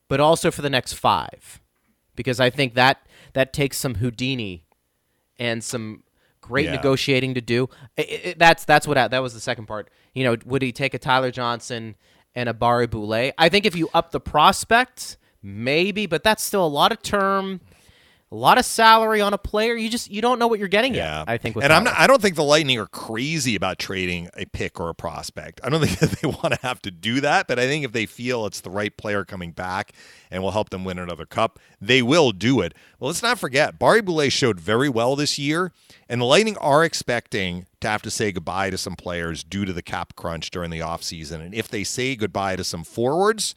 Speaker 3: but also for the next five, because I think that that takes some Houdini and some great
Speaker 4: Yeah.
Speaker 3: negotiating to do. I- I- I- that's that's what I, that was the second part. You know, would he take a Tyler Johnson and a Barré-Boulet? I think if you up the prospect, maybe, but that's still a lot of term, a lot of salary on a player. You just you don't know what you're getting
Speaker 4: Yeah.
Speaker 3: I think. With
Speaker 4: and I'm not, I don't think the Lightning are crazy about trading a pick or a prospect. I don't [LAUGHS] think that they want to have to do that. But I think if they feel it's the right player coming back and will help them win another cup, they will do it. Well, let's not forget, Barré-Boulet showed very well this year, and the Lightning are expecting to have to say goodbye to some players due to the cap crunch during the offseason. And if they say goodbye to some forwards.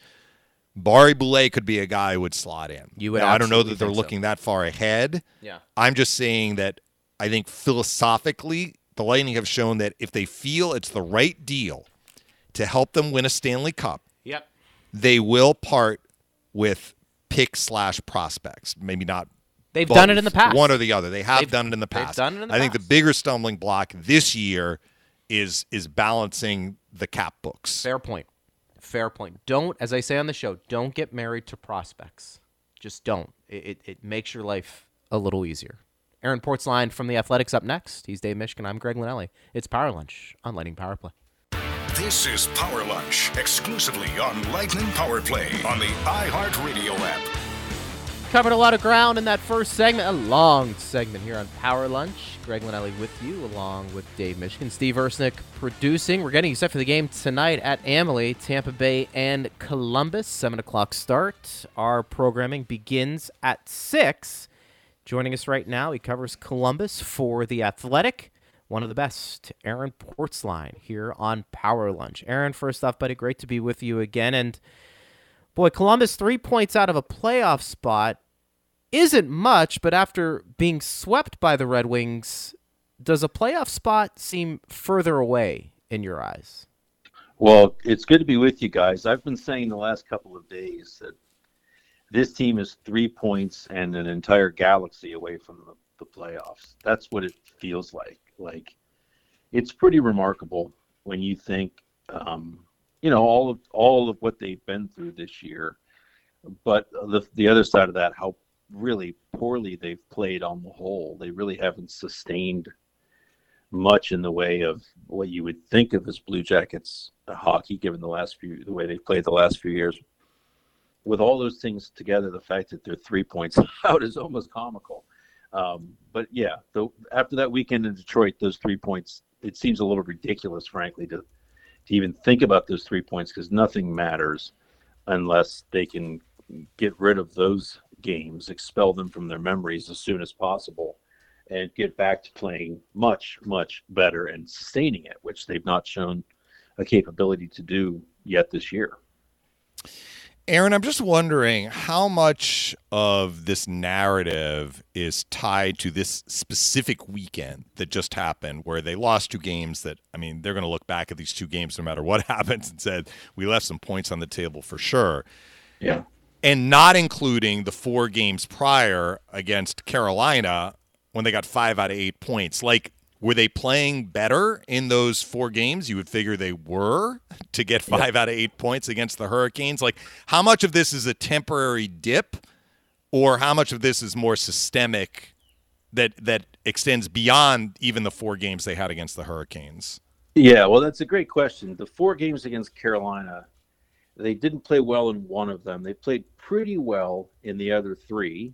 Speaker 4: Barré-Boulet could be a guy who would slot in.
Speaker 3: You would
Speaker 4: Now, I don't know that they're
Speaker 3: think so.
Speaker 4: looking that far ahead.
Speaker 3: Yeah.
Speaker 4: I'm just saying that I think philosophically, the Lightning have shown that if they feel it's the right deal to help them win a Stanley Cup,
Speaker 3: Yep.
Speaker 4: they will part with pick slash prospects. Maybe not
Speaker 3: They've
Speaker 4: both,
Speaker 3: done it in the past.
Speaker 4: One or the other. They have
Speaker 3: They've-
Speaker 4: done it in the
Speaker 3: they've
Speaker 4: past.
Speaker 3: done it in the
Speaker 4: I think the bigger stumbling block this year is is balancing the cap books.
Speaker 3: Fair point. Fair point. Don't, as I say on the show, don't get married to prospects. Just don't. It, it, it makes your life a little easier. Aaron Portzline from the Athletics up next. He's Dave Mishkin. I'm Greg Linnelli. It's Power Lunch on Lightning Power Play.
Speaker 1: This is Power Lunch, exclusively on Lightning Power Play on the iHeartRadio app.
Speaker 3: Covered a lot of ground in that first segment, a long segment here on Power Lunch. Greg Linnelli with you, along with Dave Mishkin, Steve Ersnick producing. We're getting you set for the game tonight at Amalie, Tampa Bay, and Columbus. Seven o'clock start. Our programming begins at six. Joining us right now, he covers Columbus for the Athletic. One of the best, Aaron Portzline, here on Power Lunch. Aaron, first off, buddy, great to be with you again. And boy, Columbus three points out of a playoff spot isn't much, but after being swept by the Red Wings, does a playoff spot seem further away in your eyes?
Speaker 5: Well, it's good to be with you guys. I've been saying the last couple of days that this team is three points and an entire galaxy away from the, the playoffs. That's what it feels like. Like it's pretty remarkable when you think, um, you know, all of all of what they've been through this year. But the the other side of that, how really poorly they've played on the whole. They really haven't sustained much in the way of what you would think of as Blue Jackets hockey, given the last few the way they've played the last few years. With all those things together, the fact that they're three points [LAUGHS] out is almost comical. Um, but yeah, the, after that weekend in Detroit, those three points, it seems a little ridiculous, frankly, to to even think about those three points because nothing matters unless they can get rid of those games, expel them from their memories as soon as possible, and get back to playing much, much better and sustaining it, which they've not shown a capability to do yet this year.
Speaker 4: Aaron, I'm just wondering how much of this narrative is tied to this specific weekend that just happened where they lost two games that, I mean, they're going to look back at these two games no matter what [LAUGHS] happens and said, we left some points on the table for sure.
Speaker 5: Yeah.
Speaker 4: And not including the four games prior against Carolina when they got five out of eight points. Like, were they playing better in those four games? You would figure they were [LAUGHS] to get five out of eight points against the Hurricanes. Like, how much of this is a temporary dip, or how much of this is more systemic that that extends beyond even the four games they had against the Hurricanes?
Speaker 5: Yeah, well, that's a great question. The four games against Carolina, they didn't play well in one of them. They played pretty well in the other three.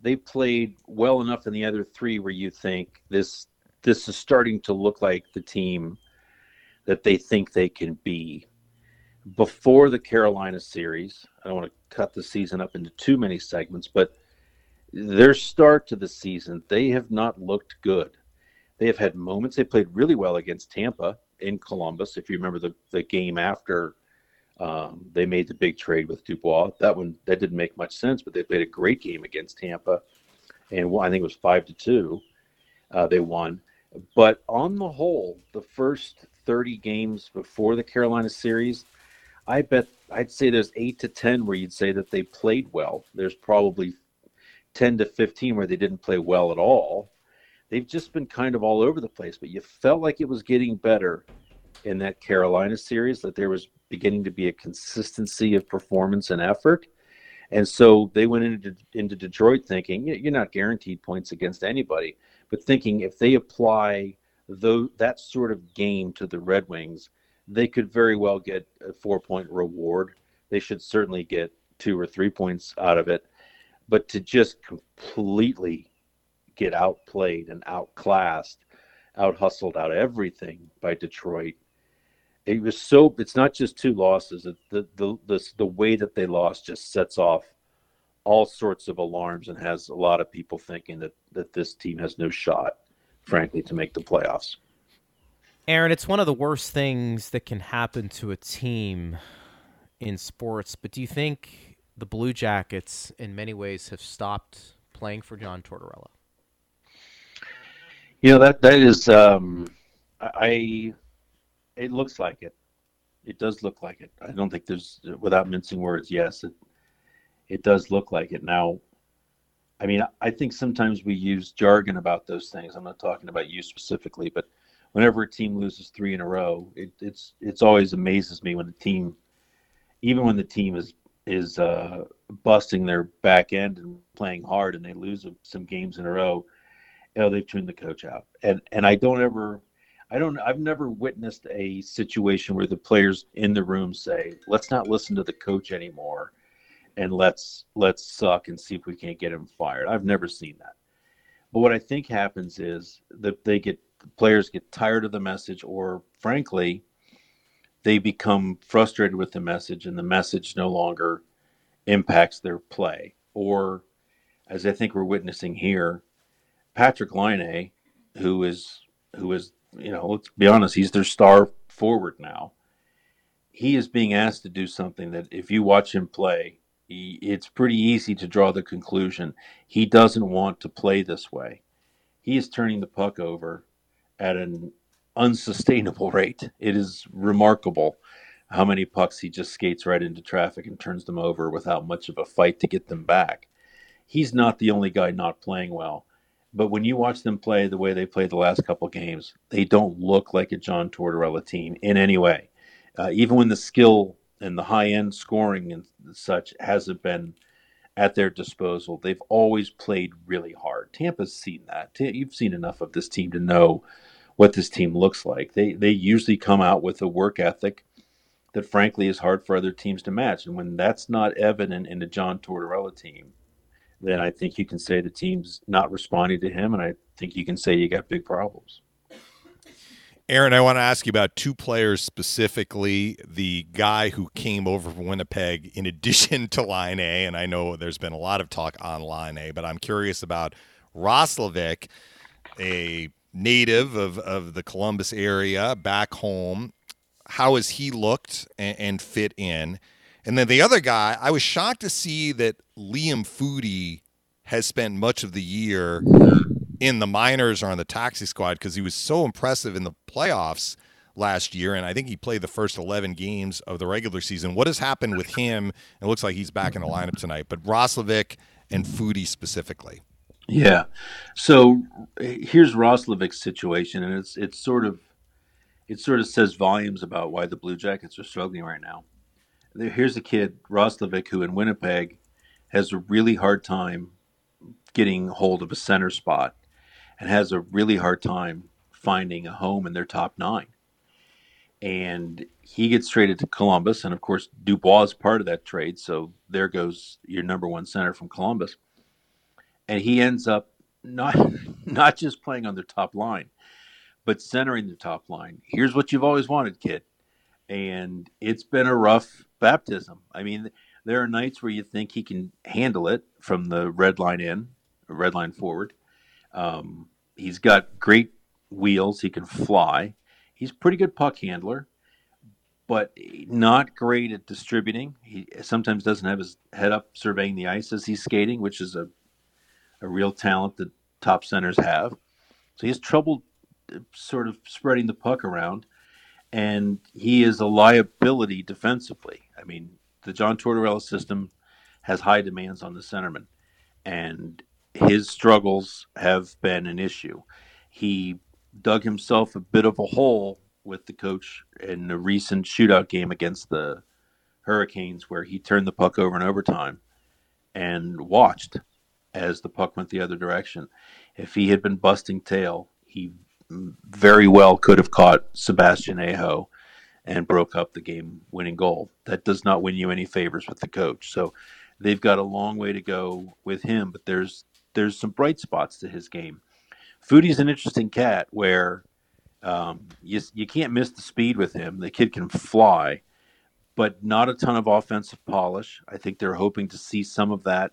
Speaker 5: They played well enough in the other three where you think this this is starting to look like the team that they think they can be. Before the Carolina series, I don't want to cut the season up into too many segments, but their start to the season, they have not looked good. They have had moments. They played really well against Tampa in Columbus. If you remember the, the game after um, they made the big trade with Dubois, that one that didn't make much sense. But they played a great game against Tampa, and I think it was five to two. Uh, they won. But on the whole, the first 30 games before the Carolina series, I bet I'd say there's eight to 10 where you'd say that they played well. There's probably 10 to 15 where they didn't play well at all. They've just been kind of all over the place, but you felt like it was getting better in that Carolina series, that there was beginning to be a consistency of performance and effort. And so they went into into Detroit thinking "You- you're not guaranteed points against anybody, but thinking if they apply though that sort of game to the Red Wings, they could very well get a four point reward. They should certainly get two or three points out of it. But to just completely get outplayed and outclassed, out hustled, out everything by Detroit. It was so. It's not just two losses. The the the the way that they lost just sets off all sorts of alarms and has a lot of people thinking that that this team has no shot, frankly, to make the playoffs.
Speaker 3: Aaron, it's one of the worst things that can happen to a team in sports, but do you think the Blue Jackets, in many ways, have stopped playing for John Tortorella?
Speaker 5: You know that that is. Um, I. It looks like it. It does look like it. I don't think there's, without mincing words, yes, it. It does look like it now. I mean, I think sometimes we use jargon about those things. I'm not talking about you specifically, but whenever a team loses three in a row, it, it's it's always amazes me when the team, even when the team is is uh, busting their back end and playing hard, and they lose some games in a row, you know, they've tuned the coach out. And and I don't ever, I don't, I've never witnessed a situation where the players in the room say, "Let's not listen to the coach anymore." and let's let's suck and see if we can't get him fired. I've never seen that. But what I think happens is that they get the players get tired of the message or frankly they become frustrated with the message and the message no longer impacts their play or as I think we're witnessing here Patrick Laine who is who is you know let's be honest he's their star forward now he is being asked to do something that if you watch him play it's pretty easy to draw the conclusion he doesn't want to play this way. He is turning the puck over at an unsustainable [LAUGHS] rate. It is remarkable how many pucks he just skates right into traffic and turns them over without much of a fight to get them back. He's not the only guy not playing well. But when you watch them play the way they played the last couple games, they don't look like a John Tortorella team in any way. Uh, even when the skill and the high end scoring and such hasn't been at their disposal. They've always played really hard. Tampa's seen that. You've seen enough of this team to know what this team looks like. They they usually come out with a work ethic that frankly is hard for other teams to match. And when that's not evident in a John Tortorella team, then I think you can say the team's not responding to him and I think you can say you got big problems.
Speaker 4: Aaron, I want to ask you about two players specifically. The guy who came over from Winnipeg in [LAUGHS] addition to Laine, and I know there's been a lot of talk on Laine, but I'm curious about Roslovic, a native of, of the Columbus area back home. How has he looked and, and fit in? And then the other guy, I was shocked to see that Liam Foudy has spent much of the year in the minors or on the taxi squad because he was so impressive in the playoffs last year, and I think he played the first 11 games of the regular season. What has happened with him? It looks like he's back in the lineup tonight, but Roslovic and Foudy specifically.
Speaker 5: Yeah. So here's Roslovic's situation, and it's it's sort of it sort of says volumes about why the Blue Jackets are struggling right now. Here's a kid, Roslovic, who in Winnipeg has a really hard time getting hold of a center spot and has a really hard time finding a home in their top nine. And he gets traded to Columbus, and of course Dubois is part of that trade. So there goes your number one center from Columbus, and he ends up not [LAUGHS] not just playing on their top line, but centering the top line. Here's what you've always wanted, kid, and it's been a rough baptism. I mean, there are nights where you think he can handle it from the red line in, red line forward, um, he's got great wheels. He can fly. He's pretty good puck handler, but not great at distributing. He sometimes doesn't have his head up surveying the ice as he's skating, which is a a real talent that top centers have. So he has trouble uh, sort of spreading the puck around, and he is a liability defensively. I mean, the John Tortorella system has high demands on the centerman, and his struggles have been an issue. He dug himself a bit of a hole with the coach in the recent shootout game against the Hurricanes, where he turned the puck over in overtime and watched as the puck went the other direction. If he had been busting tail, he very well could have caught Sebastian Aho and broke up the game winning goal. That does not win you any favors with the coach. So they've got a long way to go with him, but there's there's some bright spots to his game. Foudy's an interesting cat where um, you you can't miss the speed with him. The kid can fly, but not a ton of offensive polish. I think they're hoping to see some of that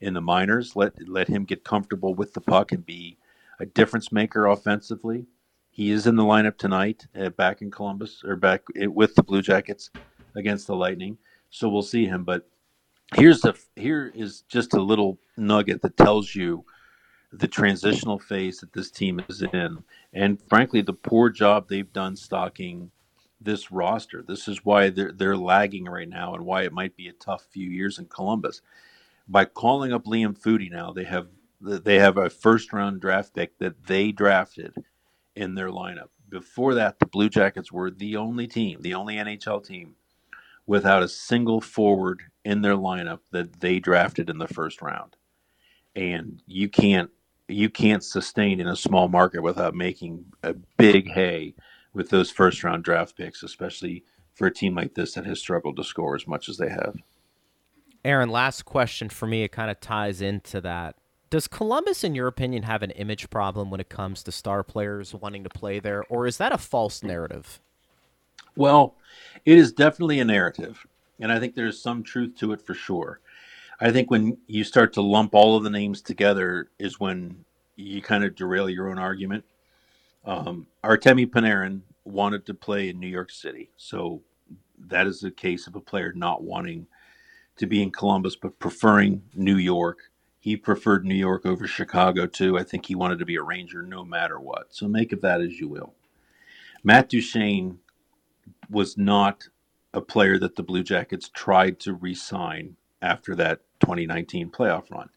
Speaker 5: in the minors. Let let him get comfortable with the puck and be a difference maker offensively. He is in the lineup tonight, uh, back in Columbus or back uh, with the Blue Jackets against the Lightning. So we'll see him, but here's the here is just a little nugget that tells you the transitional phase that this team is in and frankly the poor job they've done stocking this roster this is why they're they're lagging right now and why it might be a tough few years in Columbus by calling up Liam Foudy now, they have they have a first round draft pick that they drafted in their lineup. Before that, the Blue Jackets were the only team, the only NHL team without a single forward in their lineup that they drafted in the first round. And you can't you can't sustain in a small market without making a big hay with those first round draft picks, especially for a team like this that has struggled to score as much as they have.
Speaker 3: Aaron, last question for me. It kind of ties into that. Does Columbus, in your opinion, have an image problem when it comes to star players wanting to play there, or is that a false narrative?
Speaker 5: Well, it is definitely a narrative, and I think there's some truth to it for sure. I think when you start to lump all of the names together is when you kind of derail your own argument. Um, Artemi Panarin wanted to play in New York City, so that is a case of a player not wanting to be in Columbus but preferring New York he preferred New York over Chicago too. I think he wanted to be a Ranger no matter what. So make of that as you will. Matt Duchene was not a player that the Blue Jackets tried to re-sign after that 2019 playoff run.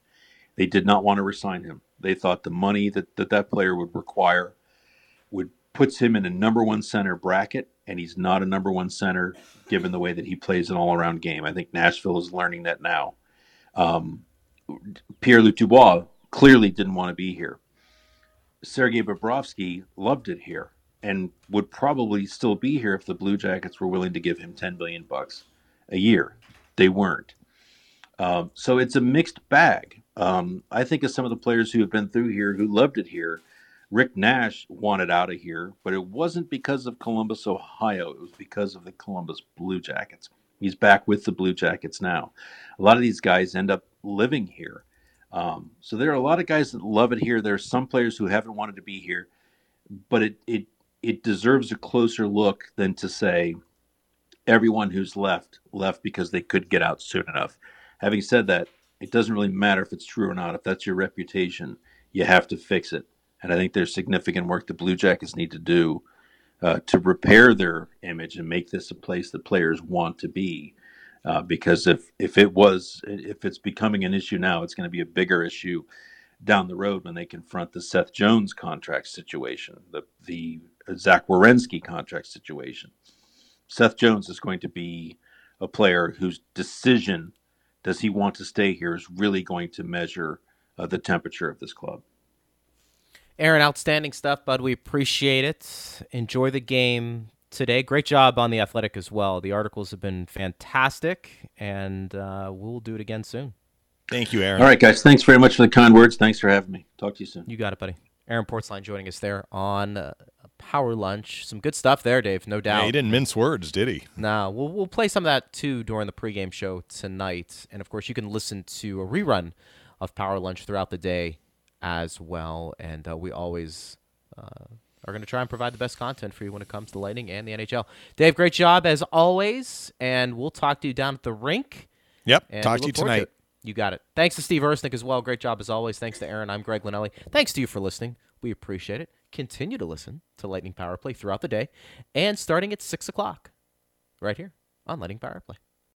Speaker 5: They did not want to resign him. They thought the money that that, that player would require would puts him in a number one center bracket, and he's not a number one center given the way that he plays an all around game. I think Nashville is learning that now. Um, Pierre Luc Dubois clearly didn't want to be here. Sergei Bobrovsky loved it here and would probably still be here if the Blue Jackets were willing to give him 10 billion bucks a year. They weren't. Um, so it's a mixed bag. Um, I think of some of the players who have been through here who loved it here. Rick Nash wanted out of here, but it wasn't because of Columbus, Ohio. It was because of the Columbus Blue Jackets. He's back with the Blue Jackets now. A lot of these guys end up living here. Um, so there are a lot of guys that love it here. There are some players who haven't wanted to be here, but it it it deserves a closer look than to say everyone who's left left because they could get out soon enough. Having said that, it doesn't really matter if it's true or not. If that's your reputation, you have to fix it. And I think there's significant work the Blue Jackets need to do uh, to repair their image and make this a place that players want to be. Uh, because if if it was if it's becoming an issue now, it's going to be a bigger issue down the road when they confront the Seth Jones contract situation, the the Zach Werenski contract situation. Seth Jones is going to be a player whose decision does he want to stay here is really going to measure uh, the temperature of this club.
Speaker 3: Aaron, outstanding stuff, bud. We appreciate it. Enjoy the game today. Great job on the athletic as well. The articles have been fantastic, and uh, we'll do it again soon.
Speaker 4: Thank you, Aaron.
Speaker 5: All right, guys. Thanks very much for the kind words. Thanks for having me. Talk to you soon.
Speaker 3: You got it, buddy. Aaron Portzline joining us there on uh, Power Lunch. Some good stuff there, Dave. No doubt.
Speaker 4: Yeah, he didn't mince words, did he?
Speaker 3: No. We'll we'll play some of that too during the pregame show tonight, and of course you can listen to a rerun of Power Lunch throughout the day as well. And uh, we always uh, are going to try and provide the best content for you when it comes to Lightning and the NHL. Dave, great job as always, and we'll talk to you down at the rink.
Speaker 4: Yep, talk to you tonight. To
Speaker 3: you got it. Thanks to Steve Ersnick as well. Great job as always. Thanks to Aaron. I'm Greg Linelli. Thanks to you for listening. We appreciate it. Continue to listen to Lightning Power Play throughout the day and starting at 6 o'clock right here on Lightning Power Play.